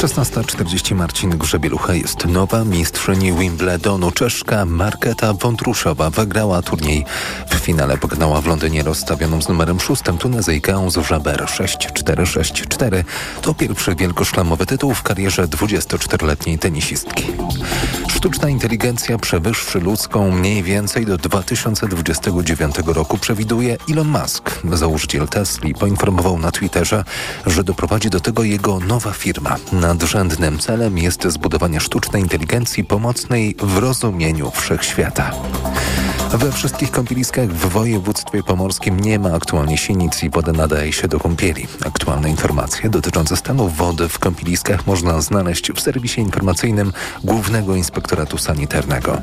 16.40 Marcin Grzebielucha jest nowa mistrzyni Wimbledonu. Czeszka Marketa Wątruszowa wygrała turniej. W finale pokonała w Londynie rozstawioną z numerem 6 Tunezyjkę z Żaber 6-4-6-4. To pierwszy wielkoszlamowy tytuł w karierze 24-letniej tenisistki. Sztuczna inteligencja przewyższy ludzką mniej więcej do 2029 roku przewiduje Elon Musk. Założyciel Tesla poinformował na Twitterze, że doprowadzi do tego jego nowa firma. Nadrzędnym celem jest zbudowanie sztucznej inteligencji pomocnej w rozumieniu wszechświata. We wszystkich kąpieliskach w województwie pomorskim nie ma aktualnie sinic i woda nadaje się do kąpieli. Aktualne informacje dotyczące stanu wody w kąpieliskach można znaleźć w serwisie informacyjnym Głównego Inspektoratu Sanitarnego.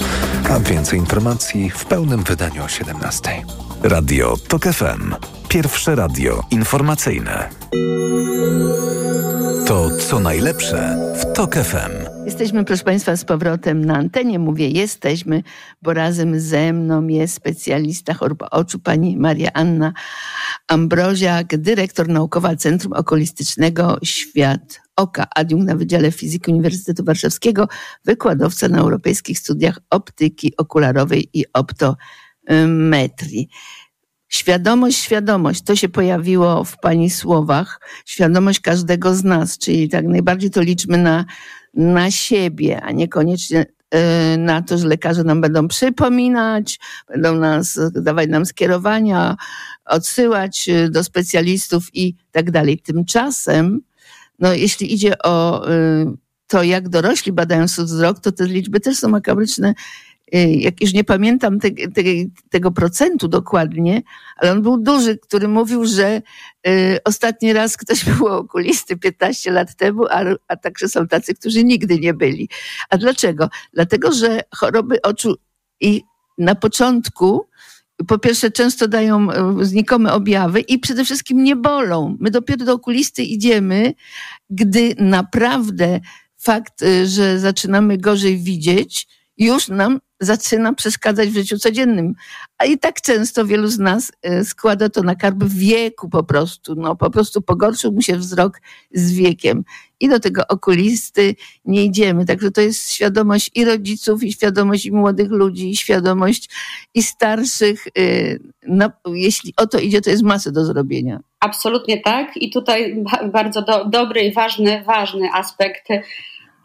A więcej informacji w pełnym wydaniu o 17. Radio TOK FM. Pierwsze radio informacyjne. To co najlepsze w TOK FM. Jesteśmy, proszę Państwa, z powrotem na antenie. Mówię jesteśmy, bo razem ze mną jest specjalista chorób oczu, pani Maria Anna Ambroziak, dyrektor naukowa Centrum Okulistycznego Świat Oka, adiunkt na Wydziale Fizyki Uniwersytetu Warszawskiego, wykładowca na europejskich studiach optyki okularowej i optometrii. Świadomość, świadomość, to się pojawiło w Pani słowach. Świadomość każdego z nas, czyli tak najbardziej to liczmy na, na siebie, a niekoniecznie e, na to, że lekarze nam będą przypominać, będą nas, dawać nam skierowania, odsyłać e, do specjalistów i tak dalej. Tymczasem, no, jeśli idzie o e, to, jak dorośli badają wzrok, to te liczby też są makabryczne jak już nie pamiętam te, te, tego procentu dokładnie, ale on był duży, który mówił, że y, ostatni raz ktoś był okulisty 15 lat temu, a, a także są tacy, którzy nigdy nie byli. A dlaczego? Dlatego, że choroby oczu i na początku po pierwsze często dają znikome objawy i przede wszystkim nie bolą. My dopiero do okulisty idziemy, gdy naprawdę fakt, że zaczynamy gorzej widzieć, już nam zaczyna przeszkadzać w życiu codziennym. A i tak często wielu z nas e, składa to na karb wieku po prostu. No, po prostu pogorszył mu się wzrok z wiekiem. I do tego okulisty nie idziemy. Także to jest świadomość i rodziców, i świadomość i młodych ludzi, i świadomość i starszych. E, no, jeśli o to idzie, to jest masę do zrobienia. Absolutnie tak. I tutaj bardzo do, dobry i ważny, ważny aspekt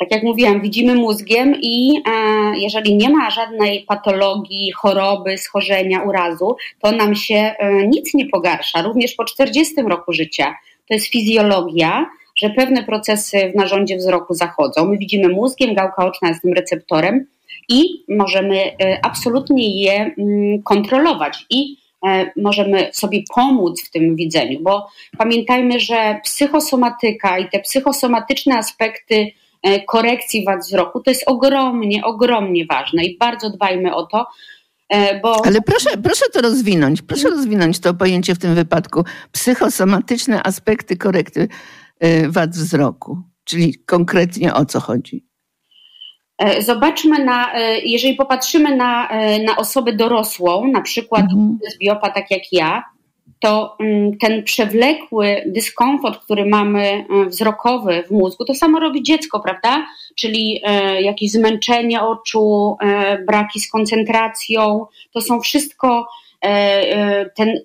tak jak mówiłam, widzimy mózgiem i e, jeżeli nie ma żadnej patologii, choroby, schorzenia, urazu, to nam się e, nic nie pogarsza, również po 40 roku życia. To jest fizjologia, że pewne procesy w narządzie wzroku zachodzą. My widzimy mózgiem, gałka oczna jest tym receptorem i możemy e, absolutnie je mm, kontrolować. I e, możemy sobie pomóc w tym widzeniu, bo pamiętajmy, że psychosomatyka i te psychosomatyczne aspekty korekcji wad wzroku to jest ogromnie, ogromnie ważne i bardzo dbajmy o to, e, bo... Ale proszę, proszę to rozwinąć, proszę rozwinąć to pojęcie w tym wypadku. Psychosomatyczne aspekty korekty y, wad wzroku, czyli konkretnie o co chodzi? E, Zobaczmy na, e, jeżeli popatrzymy na, e, na osobę dorosłą, na przykład lesbiopa tak jak ja, to mm, ten przewlekły dyskomfort, który mamy e, wzrokowy w mózgu, to samo robi dziecko, prawda? Czyli e, jakieś zmęczenie oczu, e, braki z koncentracją, to są wszystko ten,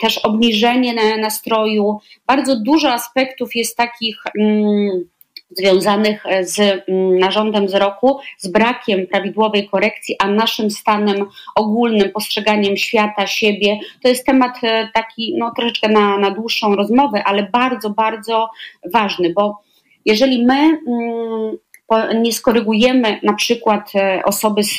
też obniżenie na- nastroju. Bardzo dużo aspektów jest takich. Mm, związanych e, z mm, narządem wzroku, z brakiem prawidłowej korekcji, a naszym stanem ogólnym, postrzeganiem świata, siebie. To jest temat e, taki no, troszeczkę na, na dłuższą rozmowę, ale bardzo, bardzo ważny, bo jeżeli my mm, nie skorygujemy na przykład e, osoby z,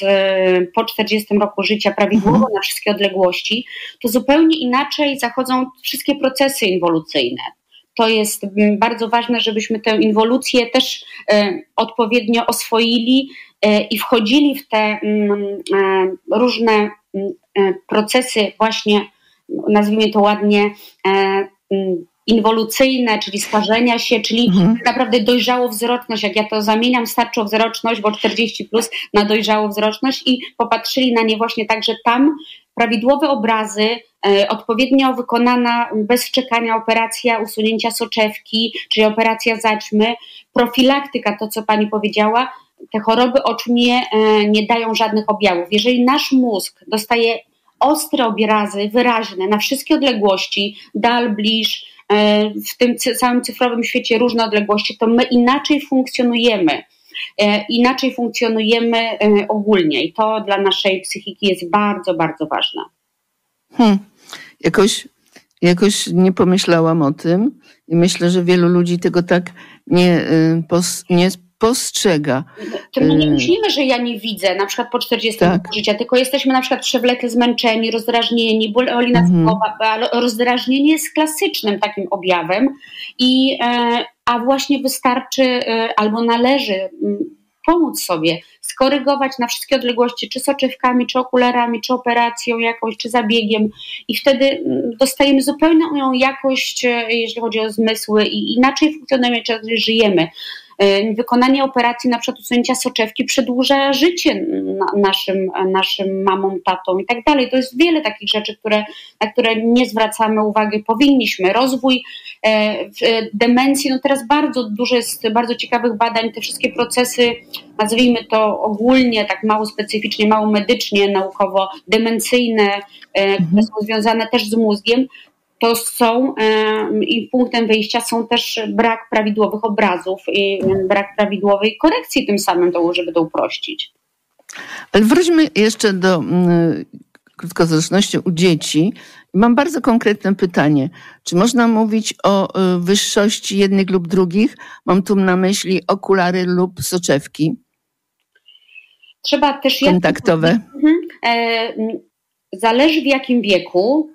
po 40 roku życia prawidłowo na wszystkie odległości, to zupełnie inaczej zachodzą wszystkie procesy inwolucyjne to jest mm, bardzo ważne, żebyśmy tę inwolucję też e, odpowiednio oswoili e, i wchodzili w te mm, e, różne mm, procesy właśnie, nazwijmy to ładnie, inwolucyjne, czyli starzenia się, czyli tak naprawdę dojrzałowzroczność, jak ja to zamieniam starczowzroczność, bo 40 plus na dojrzałowzroczność i popatrzyli na nie właśnie tak, że tam prawidłowe obrazy, e, odpowiednio wykonana bez wczekania operacja usunięcia soczewki, czyli operacja zaćmy, profilaktyka, to co pani powiedziała, te choroby oczu nie, e, nie dają żadnych objawów. Jeżeli nasz mózg dostaje ostre obrazy, wyraźne, na wszystkie odległości, dal, bliż, e, w tym całym cyfrowym świecie różne odległości, to my inaczej funkcjonujemy. E, Inaczej funkcjonujemy e, ogólnie i to dla naszej psychiki jest bardzo, bardzo ważne. Hmm. Jakoś, jakoś nie pomyślałam o tym i myślę, że wielu ludzi tego tak nie, y, pos, nie postrzega. To my nie myślimy, że ja nie widzę, na przykład po 40 Tak. roku życia, tylko jesteśmy na przykład przewlekle zmęczeni, rozdrażnieni, boli nas Mhm. głowa, rozdrażnienie jest klasycznym takim objawem i e, a właśnie wystarczy e, albo należy mm, pomóc sobie, skorygować na wszystkie odległości, czy soczewkami, czy okularami, czy operacją jakąś, czy zabiegiem i wtedy mm, dostajemy zupełnie inną jakość, e, jeśli chodzi o zmysły i inaczej funkcjonujemy, czy żyjemy. E, Wykonanie operacji, na przykład usunięcia soczewki, przedłuża życie na- naszym, naszym mamom, tatą i tak dalej. To jest wiele takich rzeczy, które, na które nie zwracamy uwagi. Powinniśmy. Rozwój w- e, demencji, no teraz bardzo dużo jest bardzo ciekawych badań, te wszystkie procesy, nazwijmy to ogólnie, tak mało specyficznie, mało medycznie, naukowo, demencyjne, które są związane też z mózgiem, to są i punktem wyjścia są też brak prawidłowych obrazów i brak prawidłowej korekcji tym samym, to, żeby to uprościć. Ale wróćmy jeszcze do mm, krótkowzroczności u dzieci. Mam bardzo konkretne pytanie. Czy można mówić o y, wyższości jednych lub drugich? Mam tu na myśli okulary lub soczewki Trzeba też kontaktowe. Mhm. E, Zależy w jakim wieku.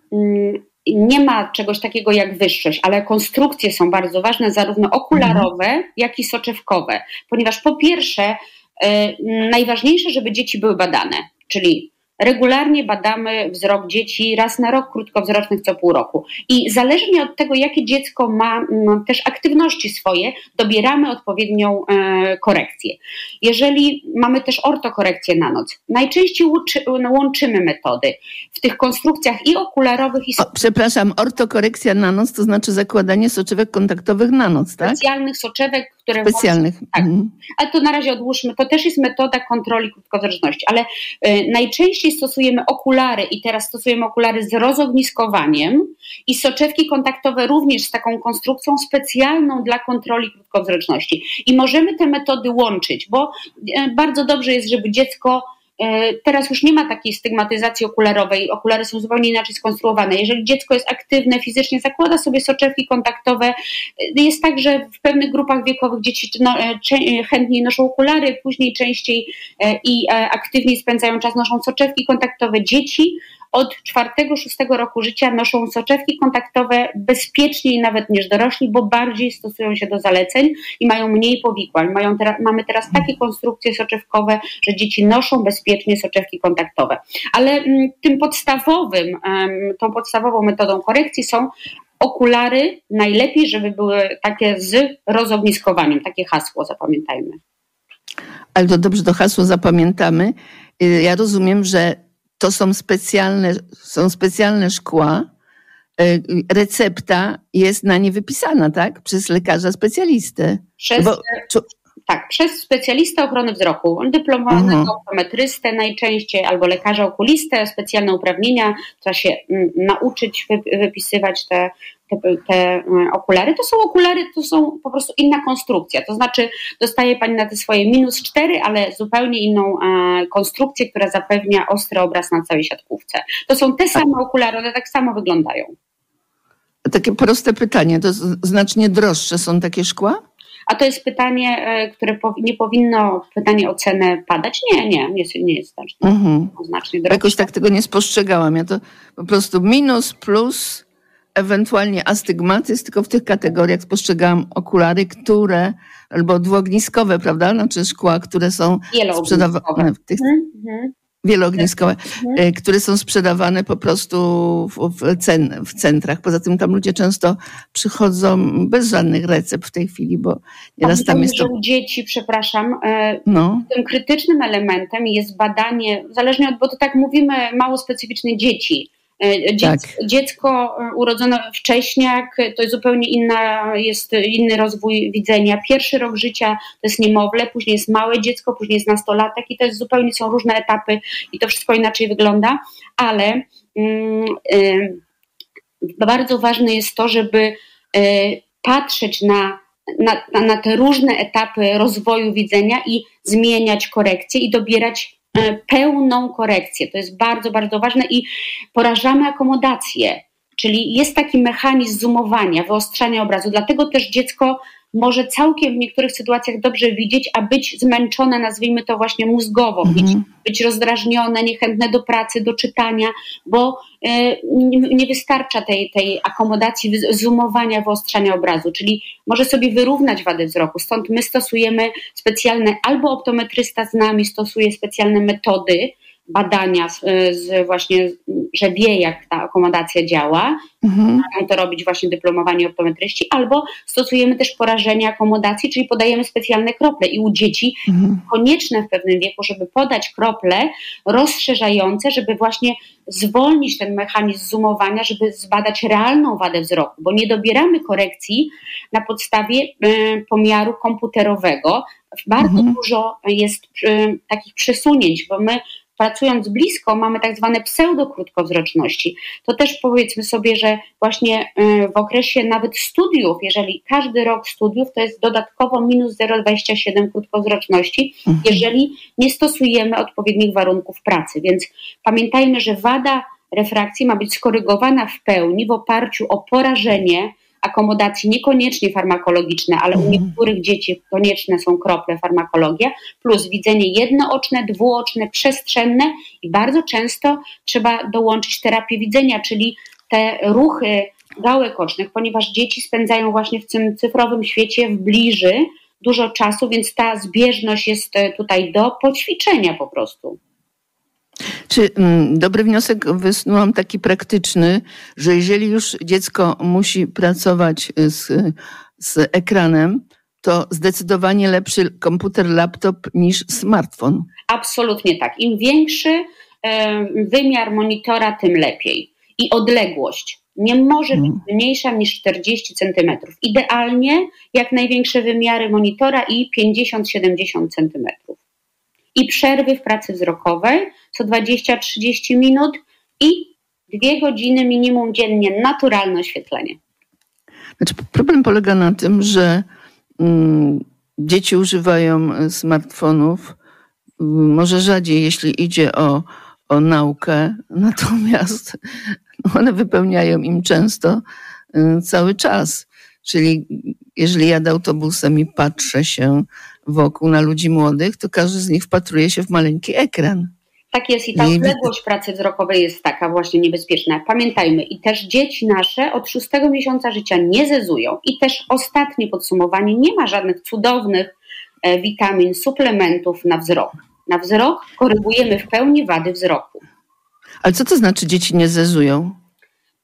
Nie ma czegoś takiego jak wyższość, ale konstrukcje są bardzo ważne, zarówno okularowe, jak i soczewkowe, ponieważ po pierwsze, e, najważniejsze, żeby dzieci były badane, czyli regularnie badamy wzrok dzieci raz na rok, krótkowzrocznych co pół roku. I zależnie od tego, jakie dziecko ma też aktywności swoje, dobieramy odpowiednią e, korekcję. Jeżeli mamy też ortokorekcję na noc, najczęściej łuczy, łączymy metody w tych konstrukcjach i okularowych, i O, przepraszam, ortokorekcja na noc to znaczy zakładanie soczewek kontaktowych na noc, tak? specjalnych soczewek, które Specjalnych. Tak. Mhm. Ale to na razie odłóżmy. To też jest metoda kontroli krótkowzroczności, ale y, najczęściej stosujemy okulary i teraz stosujemy okulary z rozogniskowaniem i soczewki kontaktowe również z taką konstrukcją specjalną dla kontroli krótkowzroczności. I możemy te metody łączyć, bo y, bardzo dobrze jest, żeby dziecko Teraz już nie ma takiej stygmatyzacji okularowej. Okulary są zupełnie inaczej skonstruowane. Jeżeli dziecko jest aktywne fizycznie, zakłada sobie soczewki kontaktowe. Y, Jest tak, że w pewnych grupach wiekowych dzieci no, e, e, chętniej noszą okulary, później częściej e, i e, aktywniej spędzają czas, noszą soczewki kontaktowe. Dzieci od czwartego, szóstego roku życia noszą soczewki kontaktowe bezpieczniej nawet niż dorośli, bo bardziej stosują się do zaleceń i mają mniej powikłań. Mają teraz, mamy teraz takie konstrukcje soczewkowe, że dzieci noszą bezpiecznie soczewki kontaktowe. Ale mm, tym podstawowym, tą podstawową metodą korekcji są okulary, najlepiej, żeby były takie z rozogniskowaniem, takie hasło zapamiętajmy. Ale to dobrze, to hasło zapamiętamy. Y, Ja rozumiem, że to są specjalne, są specjalne szkła. Y, Recepta jest na nie wypisana, tak? Przez lekarza specjalistę. Przez, Bo- tak, przez specjalistę ochrony wzroku, dyplomowanego Mhm. optometrystę najczęściej, albo lekarza okulistę, specjalne uprawnienia, trzeba się mm, nauczyć wy, wypisywać te, te, te mm, okulary. To są okulary, to są po prostu inna konstrukcja, to znaczy dostaje Pani na te swoje minus 4, ale zupełnie inną e, konstrukcję, która zapewnia ostry obraz na całej siatkówce. To są te same okulary, one tak samo wyglądają. Takie proste pytanie, to znacznie droższe są takie szkła? A to jest pytanie, e, które nie powinno, pytanie o cenę padać? Nie, nie, nie, jest- nie jest znacznie, Mhm. znacznie droższe. Jakoś tak tego nie spostrzegałam. Ja to po prostu minus, plus, ewentualnie astygmatyzm, tylko w tych kategoriach spostrzegałam okulary, które, albo dwuogniskowe, prawda? Znaczy szkła, które są sprzedawane w tych Mhm. wieloogniskowe, Mhm. e, które są sprzedawane po prostu w, w, cen, w centrach. Poza tym tam ludzie często przychodzą bez żadnych recept w tej chwili, bo nieraz tam jest to... u dzieci, przepraszam, e, No. tym krytycznym elementem jest badanie, zależnie od, bo to tak mówimy, mało specyficzne dzieci. E, Dziec, Tak. Dziecko e, urodzone wcześniak to jest zupełnie inna, jest inny rozwój widzenia. Pierwszy rok życia to jest niemowlę, później jest małe dziecko, później jest nastolatek i to jest zupełnie są różne etapy i to wszystko inaczej wygląda, ale mm, ym, bardzo ważne jest to, żeby e, patrzeć na, na, na, te różne etapy rozwoju widzenia i zmieniać korekcje i dobierać pełną korekcję. To jest bardzo, bardzo ważne i porażamy akomodację. Czyli jest taki mechanizm zoomowania, wyostrzania obrazu. Dlatego też dziecko może całkiem w niektórych sytuacjach dobrze widzieć, a być zmęczone, nazwijmy to właśnie mózgowo, być, być rozdrażnione, niechętne do pracy, do czytania, bo e, nie, wystarcza tej, tej akomodacji, zoomowania, wyostrzania obrazu, czyli może sobie wyrównać wady wzroku. Stąd my stosujemy specjalne, albo optometrysta z nami stosuje specjalne metody, badania z, z właśnie, że wie jak ta akomodacja działa, Mhm. mają to robić właśnie dyplomowani optometryści, albo stosujemy też porażenie akomodacji, czyli podajemy specjalne krople i u dzieci konieczne w pewnym wieku, żeby podać krople rozszerzające, żeby właśnie zwolnić ten mechanizm zoomowania, żeby zbadać realną wadę wzroku, bo nie dobieramy korekcji na podstawie e, pomiaru komputerowego. Bardzo dużo jest e, takich przesunięć, bo my pracując blisko mamy tak zwane pseudokrótkowzroczności. To też powiedzmy sobie, że właśnie y, w okresie nawet studiów, jeżeli każdy rok studiów, to jest dodatkowo minus 0,27 krótkowzroczności, jeżeli nie stosujemy odpowiednich warunków pracy. Więc pamiętajmy, że wada refrakcji ma być skorygowana w pełni w oparciu o porażenie akomodacji niekoniecznie farmakologiczne, ale u niektórych dzieci konieczne są krople farmakologia, plus widzenie jednooczne, dwuoczne, przestrzenne i bardzo często trzeba dołączyć terapię widzenia, czyli te ruchy gałek ocznych, ponieważ dzieci spędzają właśnie w tym cyfrowym świecie w bliży dużo czasu, więc ta zbieżność jest e, tutaj do poćwiczenia po prostu. Czy mm, dobry wniosek wysnułam taki praktyczny, że jeżeli już dziecko musi pracować z, z ekranem, to zdecydowanie lepszy komputer, laptop niż smartfon. Absolutnie tak. Im większy e, wymiar monitora, tym lepiej. I odległość nie może być mniejsza niż 40 cm. Idealnie jak największe wymiary monitora i 50-70 cm. I przerwy w pracy wzrokowej co 20-30 minut i dwie godziny minimum dziennie naturalne oświetlenie. Znaczy, problem polega na tym, że mm, dzieci używają smartfonów, mm, może rzadziej, jeśli idzie o, o naukę, natomiast one wypełniają im często y, cały czas. Czyli jeżeli jadę autobusem i patrzę się wokół na ludzi młodych, to każdy z nich wpatruje się w maleńki ekran. Tak jest i ta Nie odległość pracy wzrokowej jest taka właśnie niebezpieczna. Pamiętajmy i też dzieci nasze od szóstego miesiąca życia nie zezują i też ostatnie podsumowanie, nie ma żadnych cudownych e, witamin, suplementów na wzrok. Na wzrok korygujemy w pełni wady wzroku. Ale co to znaczy dzieci nie zezują?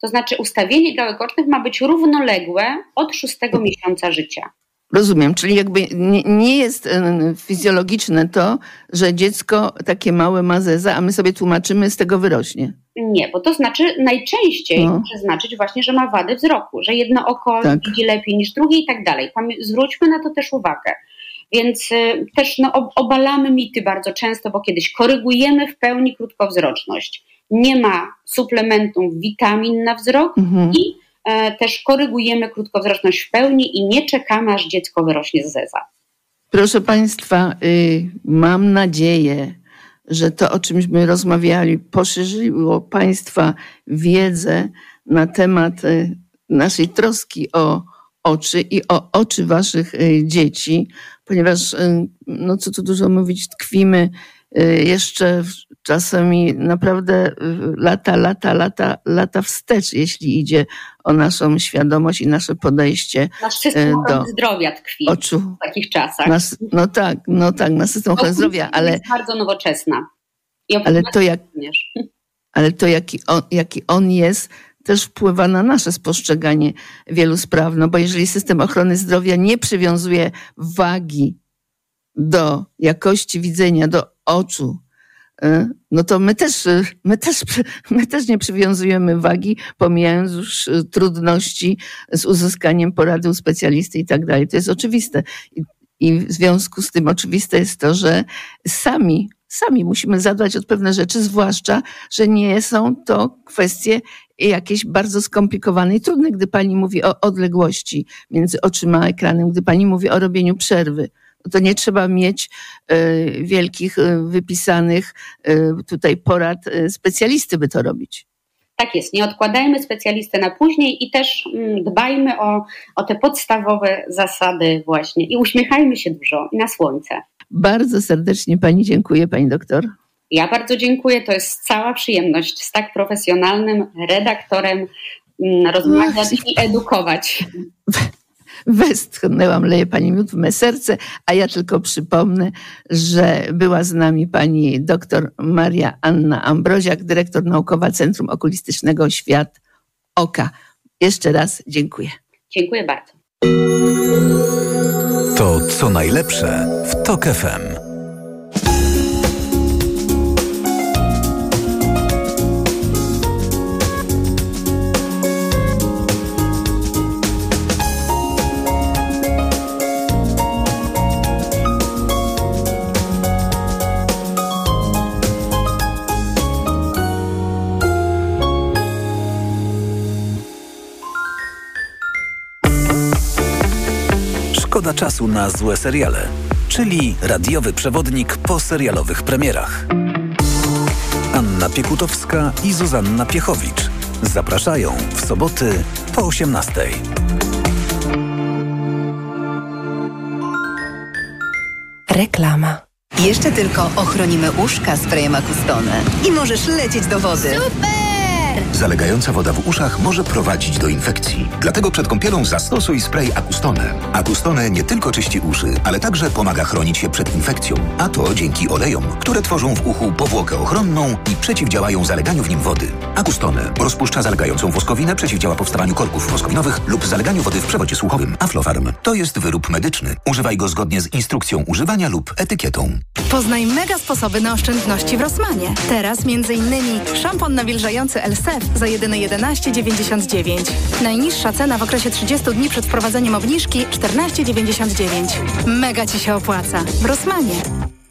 To znaczy ustawienie gałek ocznych ma być równoległe od szóstego miesiąca życia. Rozumiem, czyli jakby nie, nie jest fizjologiczne to, że dziecko takie małe ma zeza, a my sobie tłumaczymy, z tego wyrośnie. Nie, bo to znaczy najczęściej No. może znaczyć właśnie, że ma wady wzroku, że jedno oko Tak. widzi lepiej niż drugie i tak dalej. Zwróćmy na to też uwagę. Więc y, też no, ob- obalamy mity bardzo często, bo kiedyś korygujemy w pełni krótkowzroczność. Nie ma suplementów witamin na wzrok Mhm. i też korygujemy krótkowzroczność w pełni i nie czekamy, aż dziecko wyrośnie z zeza. Proszę Państwa, y, mam nadzieję, że to, o czymśmy rozmawiali, poszerzyło Państwa wiedzę na temat y, naszej troski o oczy i o oczy Waszych y, dzieci, ponieważ, no co tu dużo mówić, tkwimy jeszcze w- czasami naprawdę y, lata, lata, lata, lata wstecz, jeśli idzie o naszą świadomość i nasze podejście Nasz system y, ochrony do zdrowia tkwi oczu. w takich czasach. Nas, no tak, no tak, na system ochrony zdrowia, ale, jest bardzo nowoczesna. I ale to jak, również. ale to jaki on, jaki on jest, też wpływa na nasze spostrzeganie wielu spraw. No bo jeżeli system ochrony zdrowia nie przywiązuje wagi do jakości widzenia, do oczu, y, no to my też, y, my też, my też nie przywiązujemy wagi, pomijając już y, trudności z uzyskaniem porady u specjalisty i tak dalej. To jest oczywiste. I, w związku z tym oczywiste jest to, że sami, sami musimy zadbać o pewne rzeczy, zwłaszcza, że nie są to kwestie jakieś bardzo skomplikowane i trudne, gdy pani mówi o odległości między oczyma a ekranem, gdy pani mówi o robieniu przerwy. To nie trzeba mieć e, wielkich, e, wypisanych e, tutaj porad specjalisty, by to robić. Tak jest, nie odkładajmy specjalistę na później i też mm, dbajmy o, o te podstawowe zasady właśnie i uśmiechajmy się dużo i na słońce. Bardzo serdecznie pani dziękuję, pani doktor. Ja bardzo dziękuję, to jest cała przyjemność z tak profesjonalnym redaktorem mm, rozmawiać i edukować. Westchnęłam, leje pani miód w me serce, a ja tylko przypomnę, że była z nami pani doktor Maria Anna Ambroziak, dyrektor naukowa Centrum Okulistycznego Świat Oka. Jeszcze raz dziękuję. Dziękuję bardzo. To co najlepsze w TOK FM. Szkoda czasu na złe seriale, czyli radiowy przewodnik po serialowych premierach. Anna Piekutowska i Zuzanna Piechowicz zapraszają w soboty po 18. Reklama. Jeszcze tylko ochronimy uszka sprayem Acustone i możesz lecieć do wody. Super! Zalegająca woda w uszach może prowadzić do infekcji. Dlatego przed kąpielą zastosuj spray Acustone. Acustone nie tylko czyści uszy, ale także pomaga chronić się przed infekcją. A to dzięki olejom, które tworzą w uchu powłokę ochronną i przeciwdziałają zaleganiu w nim wody. Acustone rozpuszcza zalegającą woskowinę, przeciwdziała powstawaniu korków woskowinowych lub zaleganiu wody w przewodzie słuchowym. Aflofarm to jest wyrób medyczny. Używaj go zgodnie z instrukcją używania lub etykietą. Poznaj mega sposoby na oszczędności w Rosmanie. Teraz m.in. szampon nawilżający Elsef za jedyne 11,99. Najniższa cena w okresie 30 dni przed wprowadzeniem obniżki 14,99. Mega Ci się opłaca. W Rosmanie.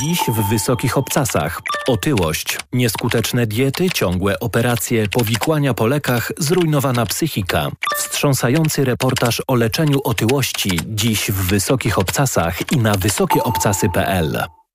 Dziś w Wysokich Obcasach. Otyłość, nieskuteczne diety, ciągłe operacje, powikłania po lekach, zrujnowana psychika. Wstrząsający reportaż o leczeniu otyłości dziś w Wysokich Obcasach i na wysokieobcasy.pl.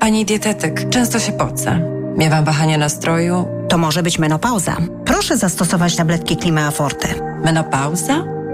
Pani dietetyk, często się pocę. Miewam wahania nastroju. To może być menopauza. Proszę zastosować tabletki Klimea Forte. Menopauza?